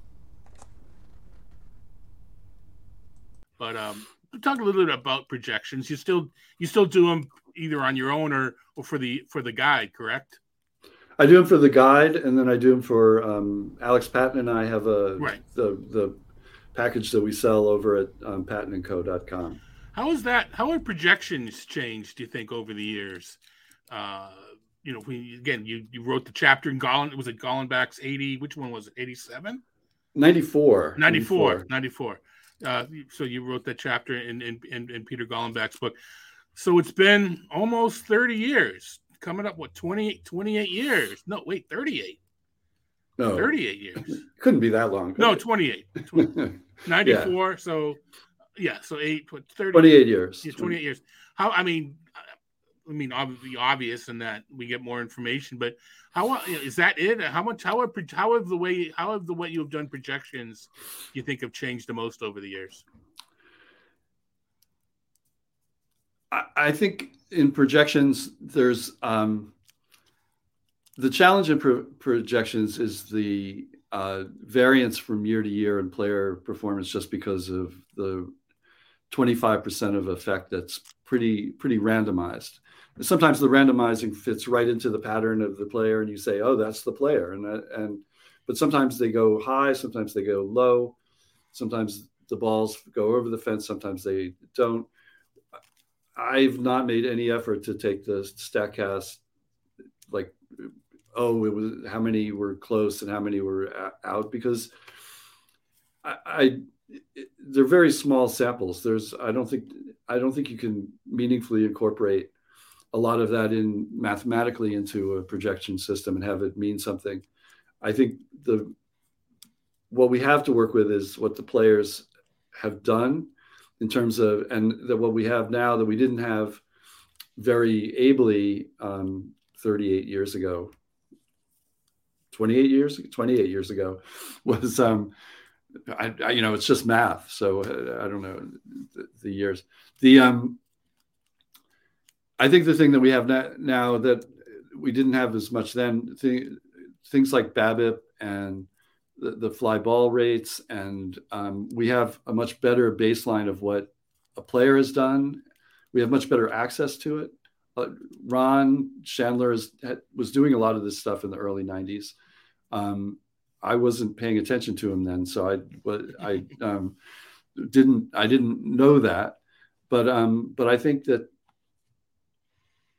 But um, talk a little bit about projections. You still you still do them either on your own or, or for the for the guide, correct? I do them for the guide, and then I do them for um, Alex Patton and I have a right. the the package that we sell over at um, pattonandco.com. How is that? How have projections changed? Do you think over the years? Uh, you know, we, again, you, you wrote the chapter in Gollin. Was it Golenbock's eighty? Which one was it? Eighty seven. 94. 94. 94. Uh, so you wrote that chapter in, in, in, in Peter Golenbock's book. So it's been almost 30 years, coming up, what, 28, 28 years? No, wait, 38. No, 38 years. Couldn't be that long. No, 28. 20, 94. yeah. So, yeah, so eight, 30, 28 years. Yeah, 28 years. How, I mean, I mean, obviously obvious in that we get more information, but how is that it? How much? How have how have the way how have the way you have done projections you think have changed the most over the years? I, I think in projections, there's um, the challenge in pro- projections is the uh, variance from year to year in player performance, just because of the 25% of effect that's pretty pretty randomized sometimes the randomizing fits right into the pattern of the player and you say oh that's the player. And uh, and but sometimes they go high sometimes they go low. Sometimes the balls go over the fence sometimes they don't. I've not made any effort to take the statcast like oh it was how many were close and how many were uh, out because i, I they're very small samples. There's i don't think i don't think you can meaningfully incorporate a lot of that in mathematically into a projection system and have it mean something. I think the what we have to work with is what the players have done in terms of and that what we have now that we didn't have very ably um, 38 years ago 28 years 28 years ago was um I, I, you know it's just math so uh, i don't know the, the years the um I think the thing that we have now that we didn't have as much then, things like BABIP and the, the fly ball rates, and um, we have a much better baseline of what a player has done. We have much better access to it. Uh, Ron Shandler is, was doing a lot of this stuff in the early '90s. Um, I wasn't paying attention to him then, so I I um, didn't I didn't know that, but um, but I think that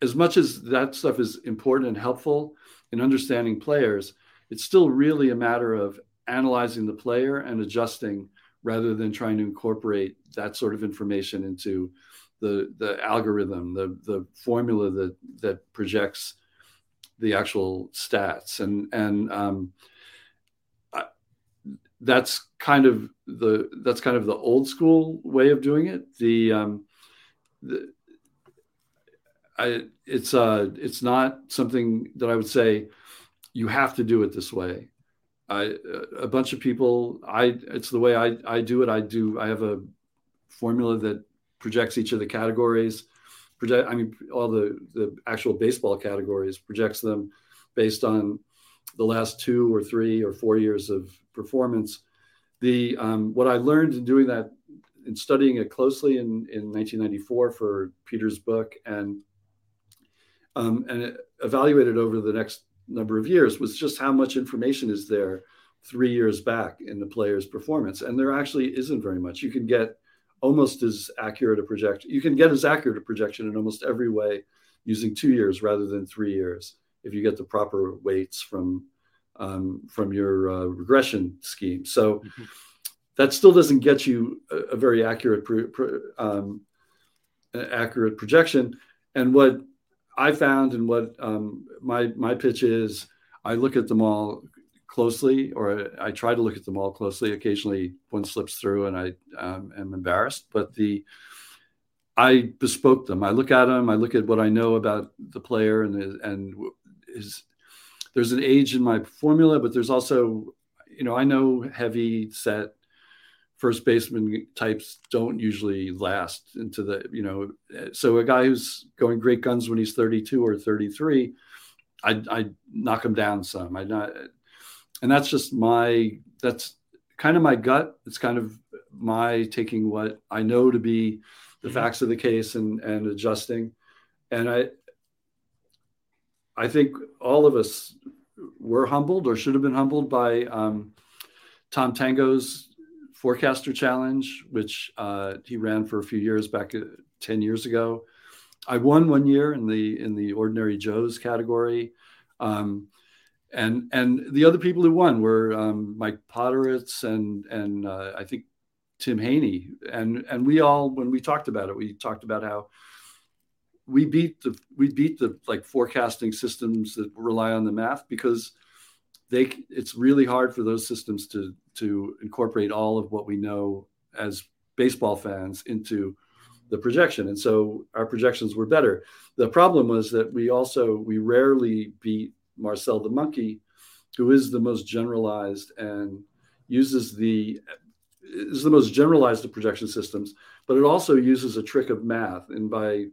as much as that stuff is important and helpful in understanding players, it's still really a matter of analyzing the player and adjusting rather than trying to incorporate that sort of information into the the algorithm, the the formula that that projects the actual stats, and and um, I, that's kind of the that's kind of the old school way of doing it. The um, the I, it's uh it's not something that I would say you have to do it this way. I a bunch of people I it's the way I I do it. I do I have a formula that projects each of the categories. Project I mean all the the actual baseball categories projects them based on the last two or three or four years of performance. The um, what I learned in doing that in studying it closely in, in 1994 for Peter's book and um, and evaluated over the next number of years was just how much information is there three years back in the player's performance. And there actually isn't very much. You can get almost as accurate a projection. You can get as accurate a projection in almost every way using two years rather than three years if you get the proper weights from um, from your uh, regression scheme. So mm-hmm. that still doesn't get you a, a very accurate um, accurate projection. And what I found and what um, my my pitch is, I look at them all closely, or I try to look at them all closely. Occasionally, one slips through, and I um, am embarrassed. But the I bespoke them. I look at them. I look at what I know about the player, and and is there's an age in my formula, but there's also, you know, I know heavy set first baseman types don't usually last into the you know so a guy who's going great guns when he's 32 or 33 i i knock him down some. I not and that's just my that's kind of my gut. It's kind of my taking what i know to be the mm-hmm. facts of the case and and adjusting. And i i think all of us were humbled or should have been humbled by um, tom tango's forecaster challenge, which uh, he ran for a few years back uh, 10 years ago. I won one year in the in the ordinary Joes category. Um, and and the other people who won were um, Mike Podhorzer and and uh, I think Tim Heaney and and we all when we talked about it we talked about how we beat the we beat the like forecasting systems that rely on the math because they it's really hard for those systems to to incorporate all of what we know as baseball fans into the projection. And so our projections were better. The problem was that we also we rarely beat marcel the monkey who is the most generalized and uses the is the most generalized of projection systems but it also uses a trick of math. And by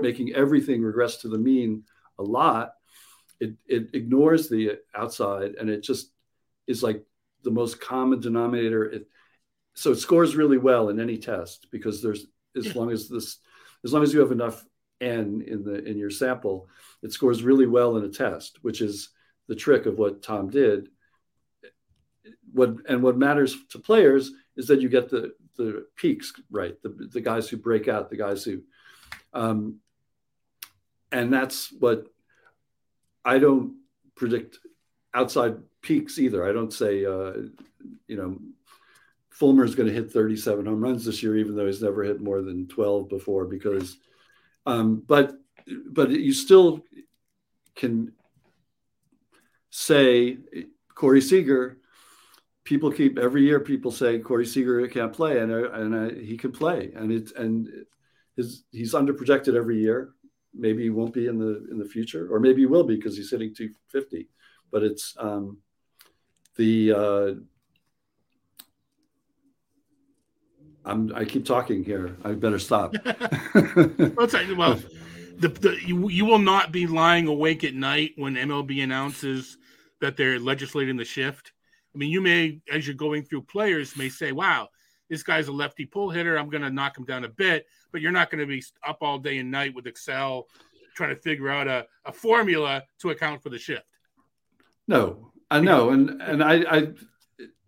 making everything regress to the mean a lot it, it ignores the outside and it just is like the most common denominator. It, so it scores really well in any test because there's as long as this as long as you have enough n in the in your sample, it scores really well in a test, which is the trick of what Tom did. What and what matters to players is that you get the the peaks right, the the guys who break out, the guys who, um, and that's what I don't predict outside peaks either. I don't say, uh, you know, Fulmer is going to hit 37 home runs this year, even though he's never hit more than 12 before. Because, um, but but you still can say Corey Seager. People keep every year. People say Corey Seager can't play, and and uh, he can play, and it's and his he's underprojected every year maybe he won't be in the in the future, or maybe he will be because he's hitting 250. But it's um, the uh, I'm I keep talking here. I better stop. well, the, the you, you will not be lying awake at night when MLB announces that they're legislating the shift. I mean, you may, as you're going through players, may say, "Wow, this guy's a lefty pull hitter. I'm going to knock him down a bit, but you're not going to be up all day and night with Excel trying to figure out a, a formula to account for the shift. No, I know. And, and I, I,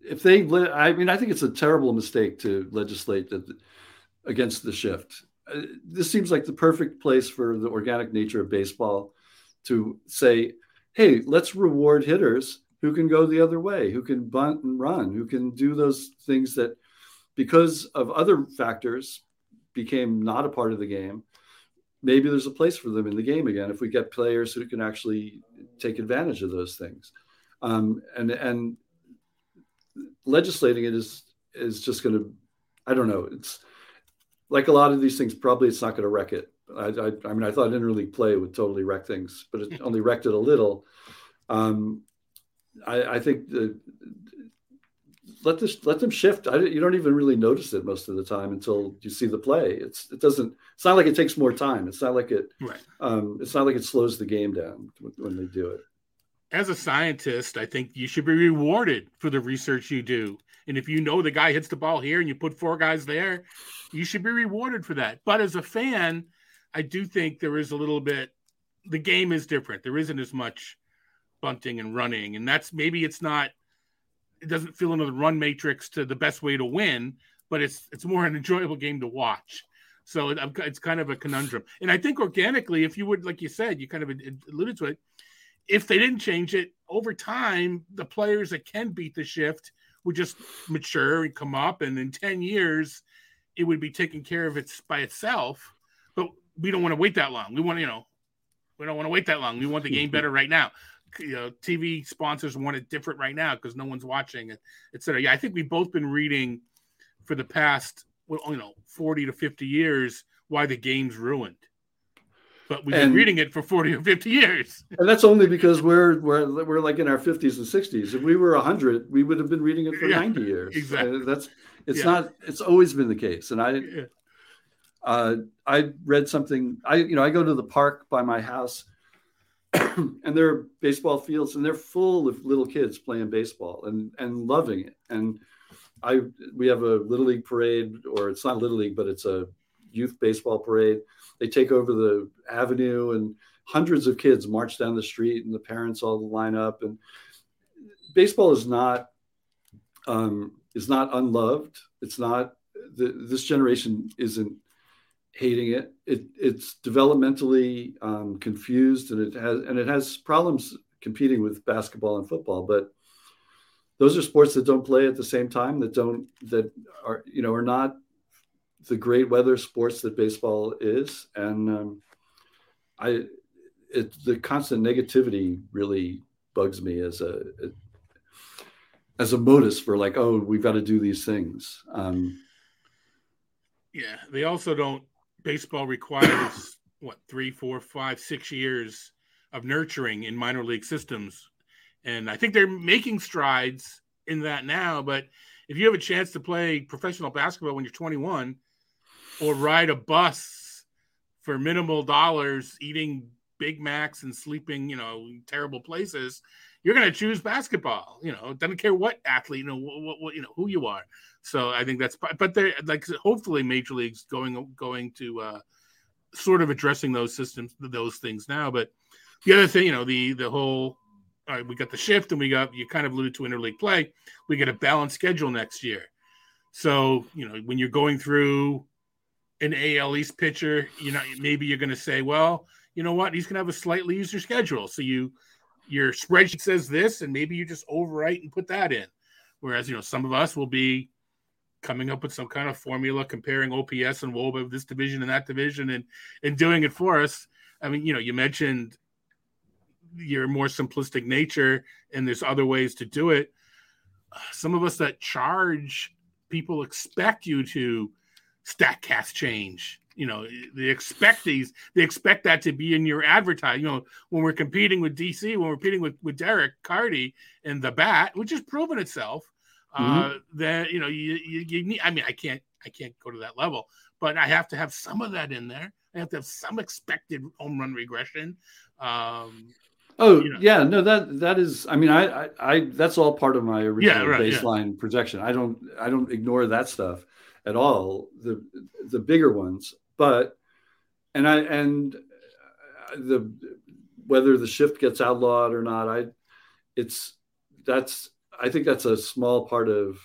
if they, I mean, I think it's a terrible mistake to legislate that against the shift. Uh, this seems like the perfect place for the organic nature of baseball to say, hey, let's reward hitters who can go the other way, who can bunt and run, who can do those things that, because of other factors, became not a part of the game. Maybe there's a place for them in the game again if we get players who can actually take advantage of those things. Um, and and legislating it is is just going to, I don't know. It's like a lot of these things. Probably it's not going to wreck it. I, I, I mean, I thought interleague play would totally wreck things, but it only wrecked it a little. Um, I, I think the, let this let them shift. I, you don't even really notice it most of the time until you see the play. It's it doesn't. It's not like it takes more time. It's not like it. Right. Um, it's not like it slows the game down when they do it. As a scientist, I think you should be rewarded for the research you do. And if you know the guy hits the ball here and you put four guys there, you should be rewarded for that. But as a fan, I do think there is a little bit. The game is different. There isn't as much bunting and running, and that's maybe it's not. It doesn't feel into the run matrix to the best way to win, but it's it's more an enjoyable game to watch. So it, it's kind of a conundrum. And I think organically, if you would, like you said, you kind of alluded to it. If they didn't change it over time, the players that can beat the shift would just mature and come up, and in ten years, it would be taken care of it by itself. But we don't want to wait that long. We want, you know, we don't want to wait that long. We want the game mm-hmm. better right now you know, TV sponsors want it different right now because no one's watching it, etc. Yeah, I think we've both been reading for the past, well, you know, 40 to 50 years why the game's ruined. But we've and, been reading it for 40 or 50 years. And that's only because we're we're we're like in our 50s and 60s. If we were 100, we would have been reading it for yeah, 90 years. Exactly. Uh, that's it's yeah. not it's always been the case. And I yeah. uh, I read something I you know, I go to the park by my house and there are baseball fields and they're full of little kids playing baseball and and loving it. And i we have a little league parade or it's not little league but it's a youth baseball parade. They take over the avenue and hundreds of kids march down the street and the parents all line up. And baseball is not um, is not unloved. It's not the, this generation isn't hating it. it it's developmentally um, confused and it has and it has problems competing with basketball and football. But those are sports that don't play at the same time that don't that are you know are not the great weather sports that baseball is and um, I it the constant negativity really bugs me as a, a as a modus for like oh we've got to do these things um, yeah they also don't baseball requires what three, four, five, six years of nurturing in minor league systems, and I think they're making strides in that now. But if you have a chance to play professional basketball when you're 21, or ride a bus for minimal dollars, eating Big Macs and sleeping, you know, terrible places, you're going to choose basketball. You know, doesn't care what athlete, you know, what, what, you know, who you are. So I think that's, but they're like, hopefully, major leagues going going to uh, sort of addressing those systems, those things now. But the other thing, you know, the the whole, all right, we got the shift, and we got you kind of alluded to interleague play. We get a balanced schedule next year. So you know, when you're going through an AL East pitcher, you know, maybe you're going to say, well, you know what, he's going to have a slightly easier schedule. So you your spreadsheet says this, and maybe you just overwrite and put that in. Whereas, you know, some of us will be coming up with some kind of formula comparing OPS and WOBA of this division and that division and and doing it for us. I mean, you know, you mentioned your more simplistic nature and there's other ways to do it. Some of us that charge people expect you to cast change. You know, they expect these, they expect that to be in your advertising. You know, when we're competing with DC, when we're competing with, with Derek Carty and the bat, which has proven itself, mm-hmm. uh, that you know you, you, you need. I mean, I can't I can't go to that level, but I have to have some of that in there. I have to have some expected home run regression. Um, oh you know. yeah, no that that is. I mean, I, I, I that's all part of my original yeah, right, baseline yeah. projection. I don't I don't ignore that stuff at all. The the bigger ones, but and I and the whether the shift gets outlawed or not, I it's that's I think that's a small part of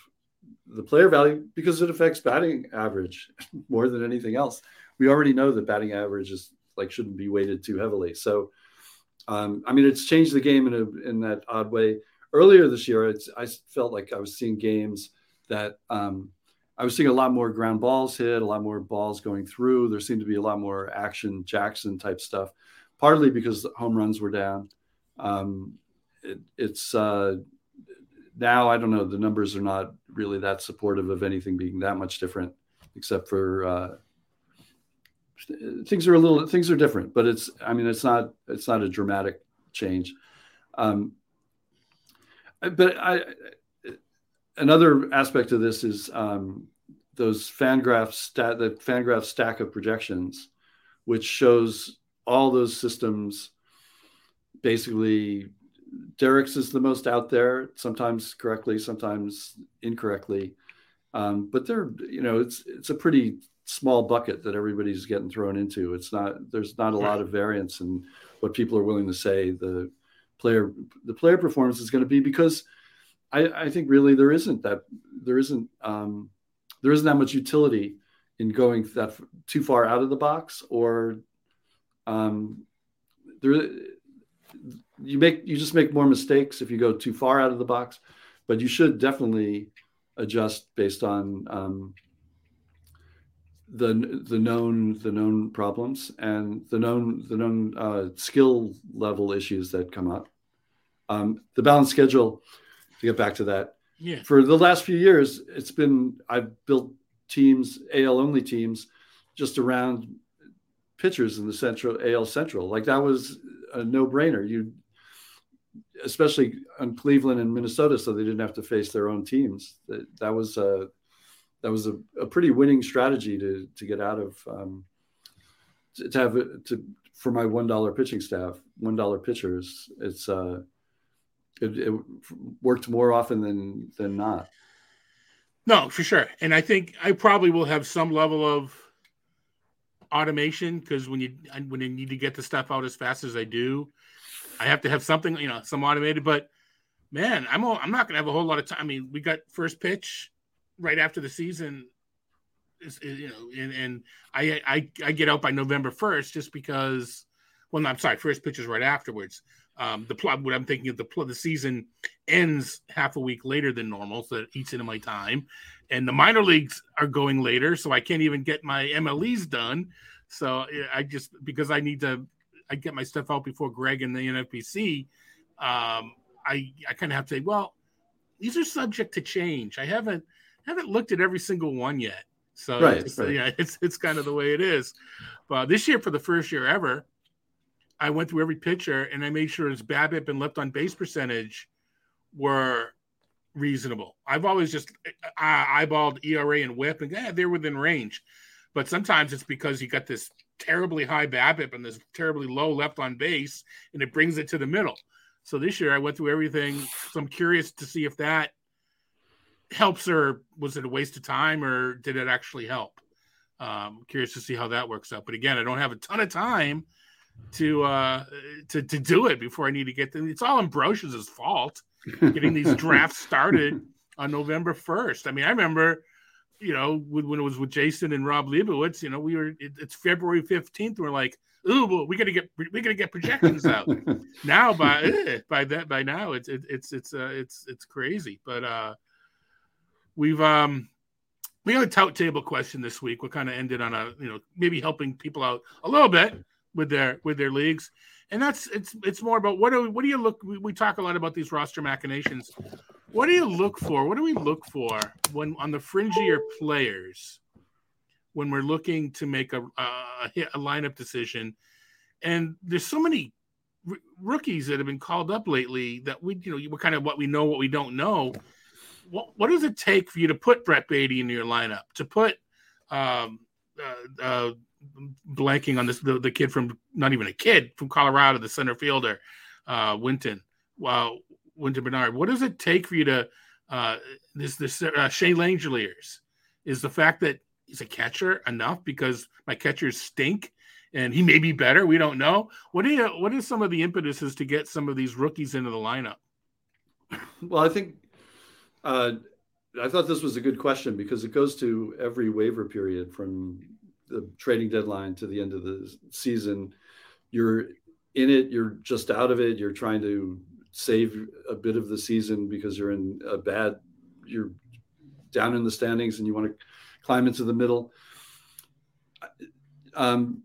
the player value because it affects batting average more than anything else. We already know that batting average is like shouldn't be weighted too heavily. So, um, I mean, it's changed the game in a in that odd way. earlier this year, I felt like I was seeing games that um, I was seeing a lot more ground balls hit, a lot more balls going through. There seemed to be a lot more action Jackson type stuff, partly because the home runs were down. Um, it, it's uh, now I don't know. The numbers are not really that supportive of anything being that much different, except for uh, things are a little things are different. But it's I mean it's not it's not a dramatic change. Um, but I another aspect of this is um, those Fangraph stat the Fangraph stack of projections, which shows all those systems basically Derek's is the most out there, sometimes correctly, sometimes incorrectly. Um, but they're, you know, it's it's a pretty small bucket that everybody's getting thrown into. It's not there's not a lot of variance in what people are willing to say the player the player performance is going to be because I, I think really there isn't that there isn't um, there isn't that much utility in going that too far out of the box or um, there you make you just make more mistakes if you go too far out of the box but you should definitely adjust based on um, the the known the known problems and the known the known uh, skill level issues that come up. Um, the balance schedule, to get back to that, yeah. For the last few years, it's been I've built teams, AL only teams, just around pitchers in the central AL Central. Like that was a no brainer. You, especially on Cleveland and Minnesota, so they didn't have to face their own teams. That that was a that was a, a pretty winning strategy to to get out of um, to, to have to for my one dollar pitching staff, one dollar pitchers. It's uh it, it worked more often than than not. No, for sure. And I think I probably will have some level of automation because when you when you need to get the stuff out as fast as I do, I have to have something, you know, some automated. But man, I'm all, I'm not gonna have a whole lot of time. I mean, we got first pitch right after the season, is, you know, and, and I, I I get out by November first just because. Well, no, I'm sorry. First pitch is right afterwards. Um, the plot, what I'm thinking of the the season ends half a week later than normal, so it eats into my time. And the minor leagues are going later, so I can't even get my MLEs done. So I just because I need to, I get my stuff out before Greg and the NFBC. Um, I I kind of have to say, well, these are subject to change. I haven't haven't looked at every single one yet. So right, it's, right. yeah, it's it's kind of the way it is. But this year, for the first year ever, I went through every pitcher and I made sure his BABIP and left on base percentage were reasonable. I've always just eyeballed ERA and WHIP, and yeah, they're within range. But sometimes it's because you got this terribly high BABIP and this terribly low left on base, and it brings it to the middle. So this year I went through everything. So I'm curious to see if that helps or was it a waste of time or did it actually help? Um, curious to see how that works out. But again, I don't have a ton of time to uh to to do it before I need to get them. It's all Ambrosius's fault getting these drafts started on November first. I mean, I remember, you know, when it was with Jason and Rob Leibowitz, you know, we were it, it's February fifteenth. We're like, ooh, well, we got to get we got to get projections out now. By eh, by that by now, it's it, it's it's uh, it's it's crazy. But uh we've um we got a tout table question this week. We kind of ended on a you know maybe helping people out a little bit with their with their leagues, and that's it's it's more about what do what do you look? We, we talk a lot about these roster machinations. What do you look for? What do we look for when on the fringier players when we're looking to make a a, a lineup decision? And there's so many r- rookies that have been called up lately that we you know we're kind of what we know what we don't know. What, what does it take for you to put Brett Baty in your lineup? To put um, uh, uh, blanking on this the, the kid from not even a kid from Colorado, the center fielder, uh, Wynton. Wow, Wynton Bernard. What does it take for you to uh, this this uh, Shea Langeliers? Is the fact that he's a catcher enough because my catchers stink and he may be better. We don't know. What do you what is some of the impetuses to get some of these rookies into the lineup? Well, I think uh, I thought this was a good question because it goes to every waiver period from the trading deadline to the end of the season. You're in it, you're just out of it, you're trying to save a bit of the season because you're in a bad, you're down in the standings and you want to climb into the middle. Um,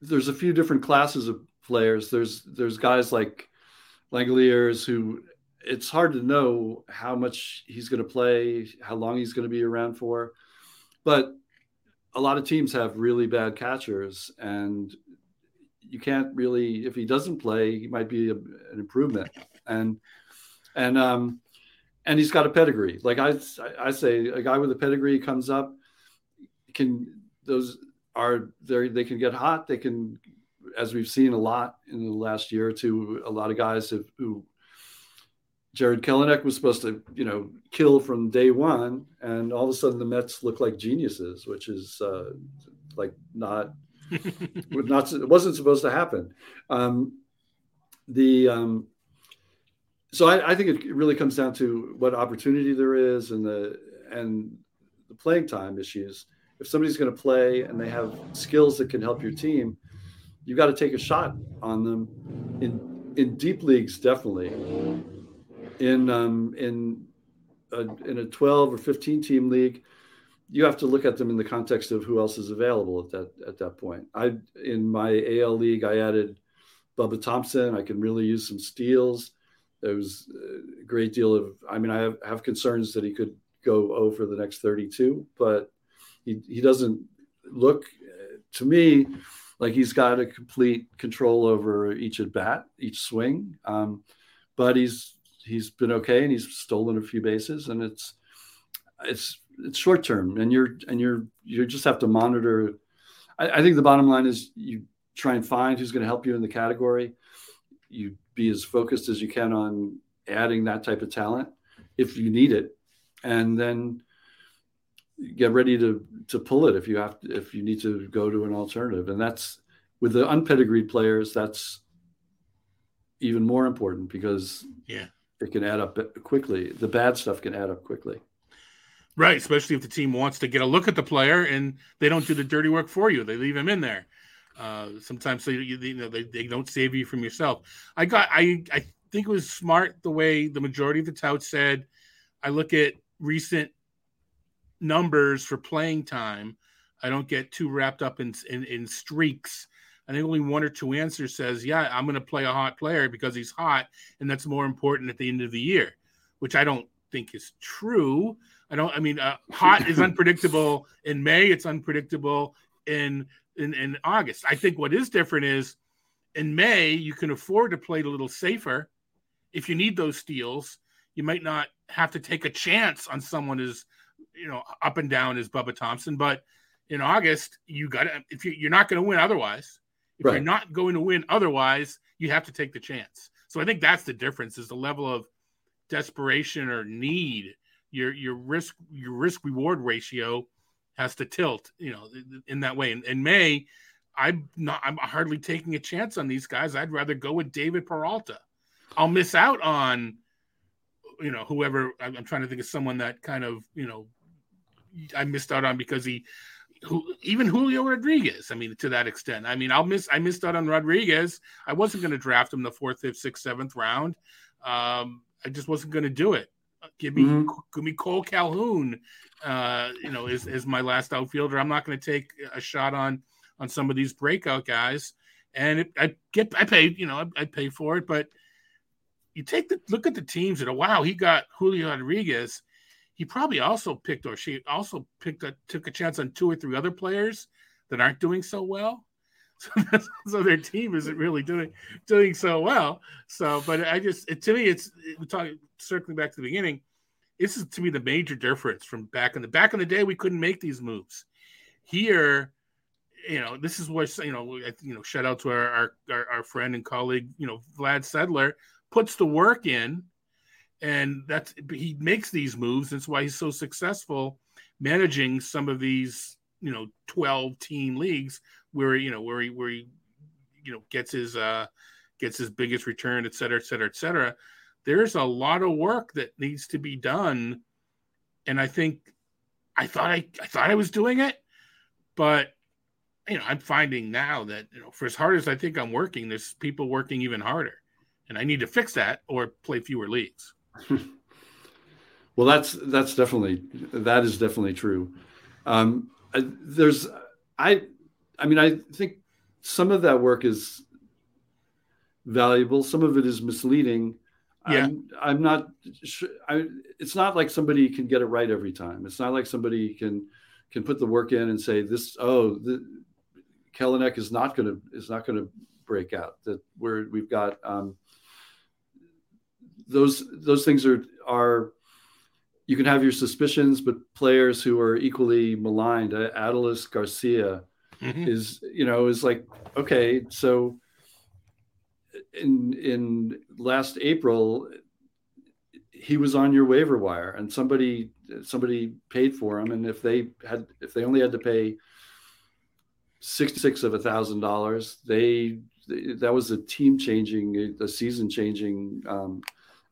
there's a few different classes of players. There's there's guys like Langeliers who it's hard to know how much he's going to play, how long he's going to be around for, but a lot of teams have really bad catchers, and you can't really if he doesn't play, he might be a, an improvement, and and um and he's got a pedigree. Like I I say, a guy with a pedigree comes up, can those are they they can get hot. They can, as we've seen a lot in the last year or two, a lot of guys have, who Jarred Kelenic was supposed to, you know, kill from day one, and all of a sudden the Mets look like geniuses, which is uh, like not, not it wasn't supposed to happen. Um, the um, so I, I, think it really comes down to what opportunity there is and the and the playing time issues if somebody's going to play and they have skills that can help your team, you've got to take a shot on them. In in deep leagues, definitely. In um, in a, in a 12 or 15 team league, you have to look at them in the context of who else is available at that at that point. I in my AL league, I added Bubba Thompson. I can really use some steals. There was a great deal of. I mean, I have, have concerns that he could go over the next 32, but he, he doesn't look to me like he's got a complete control over each at bat, each swing. Um, but he's he's been okay and he's stolen a few bases and it's it's it's short term and you're and you're you just have to monitor. I, I think the bottom line is you try and find who's going to help you in the category. You be as focused as you can on adding that type of talent if you need it, and then get ready to to pull it if you have to, if you need to go to an alternative and that's with the unpedigreed players that's even more important because yeah it can add up quickly the bad stuff can add up quickly right especially if the team wants to get a look at the player and they don't do the dirty work for you they leave him in there uh, sometimes they, you know they, they don't save you from yourself i got i i think it was smart the way the majority of the touts said i look at recent numbers for playing time. I don't get too wrapped up in, in, in streaks. I think only one or two answers says, yeah, I'm going to play a hot player because he's hot, and that's more important at the end of the year, which I don't think is true. I don't. I mean, uh, hot is unpredictable in May. It's unpredictable in, in in August. I think what is different is in May you can afford to play a little safer. If you need those steals, you might not have to take a chance on someone as you know up and down as Bubba Thompson, but in August you got to if you, you're not going to win otherwise. If right. you're not going to win otherwise, you have to take the chance. So I think that's the difference: is the level of desperation or need. Your your risk your risk reward ratio has to tilt, you know, in that way. In, in May, I'm not. I'm hardly taking a chance on these guys. I'd rather go with David Peralta. I'll miss out on, you know, whoever. I'm trying to think of someone that kind of, you know, I missed out on because he who, even Julio Rodriguez. I mean, to that extent. I mean, I'll miss. I missed out on Rodriguez. I wasn't going to draft him the fourth, fifth, sixth, seventh round. Um, I just wasn't going to do it. Give me, mm-hmm. give me Cole Calhoun. Uh, you know, is is my last outfielder. I'm not going to take a shot on on some of these breakout guys. And it, I get, I pay, you know, I, I pay for it. But you take the look at the teams that, wow, he got Julio Rodriguez he probably also picked or she also picked a, took a chance on two or three other players that aren't doing so well. So, so their team isn't really doing doing so well. So, but I just it, to me, it's we talk circling back to the beginning. This is to me the major difference from back in the back in the day. We couldn't make these moves. Here, you know, this is what you know. You know, shout out to our our, our friend and colleague, you know, Vlad Sedler puts the work in and that's he makes these moves. That's why he's so successful managing some of these, you know, twelve team leagues where you know where he where he, you know, gets his uh gets his biggest return, et cetera, et cetera, et cetera. There's a lot of work that needs to be done, and I think I thought I I thought I was doing it, but you know I'm finding now that you know for as hard as I think I'm working, there's people working even harder and I need to fix that or play fewer leagues. well, that's that's definitely that is definitely true. Um, there's I I mean I think some of that work is valuable. Some of it is misleading. Yeah. I'm, I'm not sure. I, it's not like somebody can get it right every time. It's not like somebody can can put the work in and say this. Oh, the, Kelenic is not going to is not going to break out. That we're we've got um, those those things are are you can have your suspicions, but players who are equally maligned, uh, Adolis Garcia mm-hmm. is you know is like okay, so in in last April he was on your waiver wire and somebody somebody paid for him and if they had if they only had to pay 66 of a thousand dollars they that was a team changing a season changing um,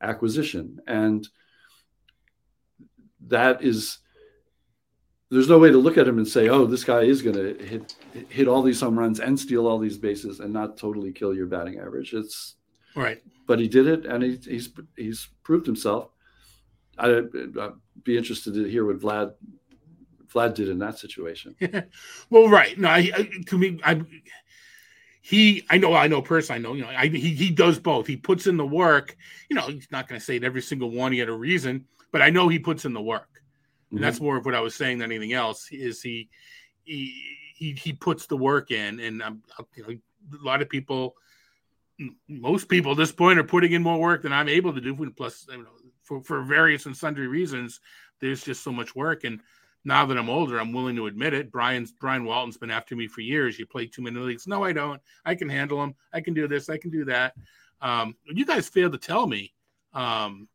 acquisition and that is there's no way to look at him and say oh this guy is going to hit hit all these home runs and steal all these bases and not totally kill your batting average it's right but he did it and he, he's he's proved himself I, would be interested to hear what Vlad Vlad did in that situation. well, right. No, I, I, to me, I he I know I know personally I know you know I, he he does both. He puts in the work. You know, he's not going to say it every single one. He had a reason, but I know he puts in the work, and mm-hmm. that's more of what I was saying than anything else. Is he he he, he puts the work in, and um, you know, a lot of people, most people at this point are putting in more work than I'm able to do. Plus, you know, for for various and sundry reasons, there's just so much work and now that I'm older, I'm willing to admit it. Brian's Brian Walton's been after me for years. You play too many leagues. No, I don't. I can handle them. I can do this. I can do that. Um, you guys failed to tell me. Um,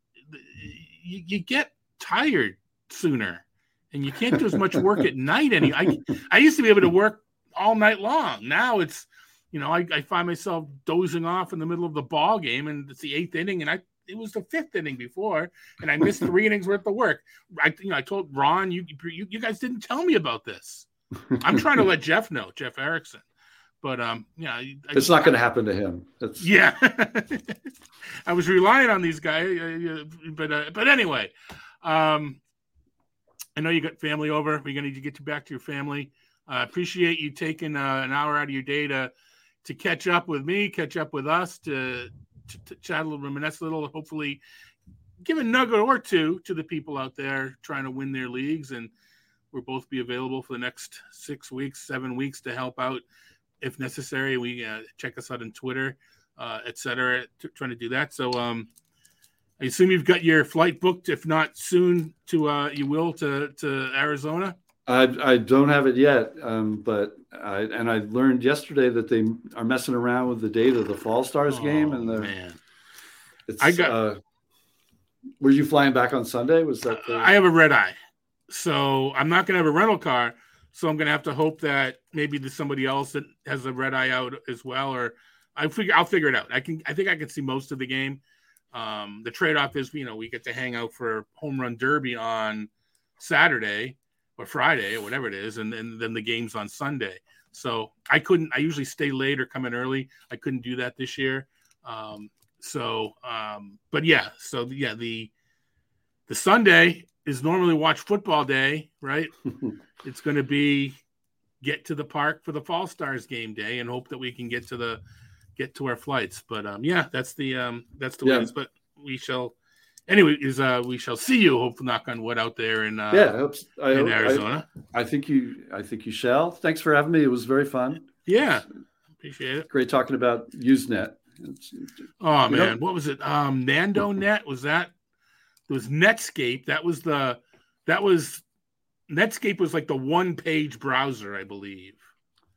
you, you, get tired sooner, and you can't do as much work at night. Any I I used to be able to work all night long. Now it's you know I, I find myself dozing off in the middle of the ball game, and it's the eighth inning, and I it was the fifth inning before, and I missed three innings worth of work. I you know I told Ron you you, you guys didn't tell me about this. I'm trying to let Jeff know, Jeff Erickson. But um, yeah, I, it's not going to happen to him. It's... Yeah, I was relying on these guys, but uh, but anyway, um, I know you got family over. We're going to need to get you back to your family. I uh, appreciate you taking uh, an hour out of your day to to catch up with me, catch up with us, to to chat a little, reminisce a little, hopefully give a nugget or two to the people out there trying to win their leagues. And we'll both be available for the next six weeks, seven weeks to help out if necessary. We uh, check us out on Twitter, uh, etc. Trying to do that. So, um, I assume you've got your flight booked. If not soon, to uh, you will to to Arizona. I, I don't have it yet, um, but I and I learned yesterday that they are messing around with the date of the Fall Stars oh, game and the. Man. It's, I got. Uh, were you flying back on Sunday? Was that? The... I have a red eye, so I'm not going to have a rental car. So I'm going to have to hope that maybe there's somebody else that has a red eye out as well, or I figure I'll figure it out. I can. I think I can see most of the game. Um, the trade off is, you know, we get to hang out for home run derby on Saturday or Friday or whatever it is, and, and then the game's on Sunday. So I couldn't. I usually stay late or come in early. I couldn't do that this year. Um, so, um, but yeah. So yeah, the the Sunday is normally watch football day, right? it's going to be get to the park for the Fall Stars game day and hope that we can get to the get to our flights. But um, yeah, that's the um, that's the yeah. way. But we shall anyway, is uh, we shall see you. Hopefully, knock on wood out there in uh, yeah, I hope, I in Arizona. I, I, think you, I think you shall. Thanks for having me. It was very fun. Yeah, appreciate it. Great talking about Usenet. oh man, know? what was it? Um, Nando Net was that? It was Netscape. That was the that was Netscape was like the one page browser, I believe.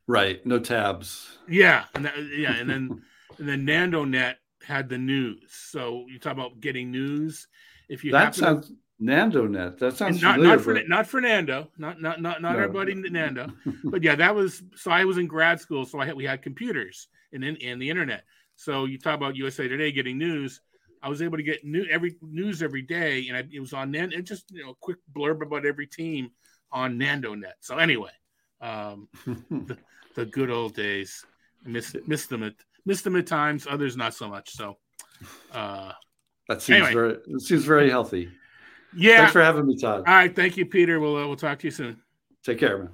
Right, no tabs. Yeah, and that, yeah, and then and then Nando Net had the news. So you talk about getting news. If you that sounds to, Nando Net. That sounds not familiar, not for but... not Fernando, not not not not no. our buddy Nando, but yeah, that was. So I was in grad school, so I had we had computers and and the internet. So you talk about USA Today getting news. I was able to get new every news every day, and I, it was on Nan. It just you know a quick blurb about every team on Nando Net. So anyway, um, the, the, good old days. Miss miss them at miss them at times. Others not so much. So Uh, that seems anyway. very it seems very healthy. yeah. Thanks for having me, Todd. All right. Thank you, Peter. We'll uh, we'll talk to you soon. Take care, man.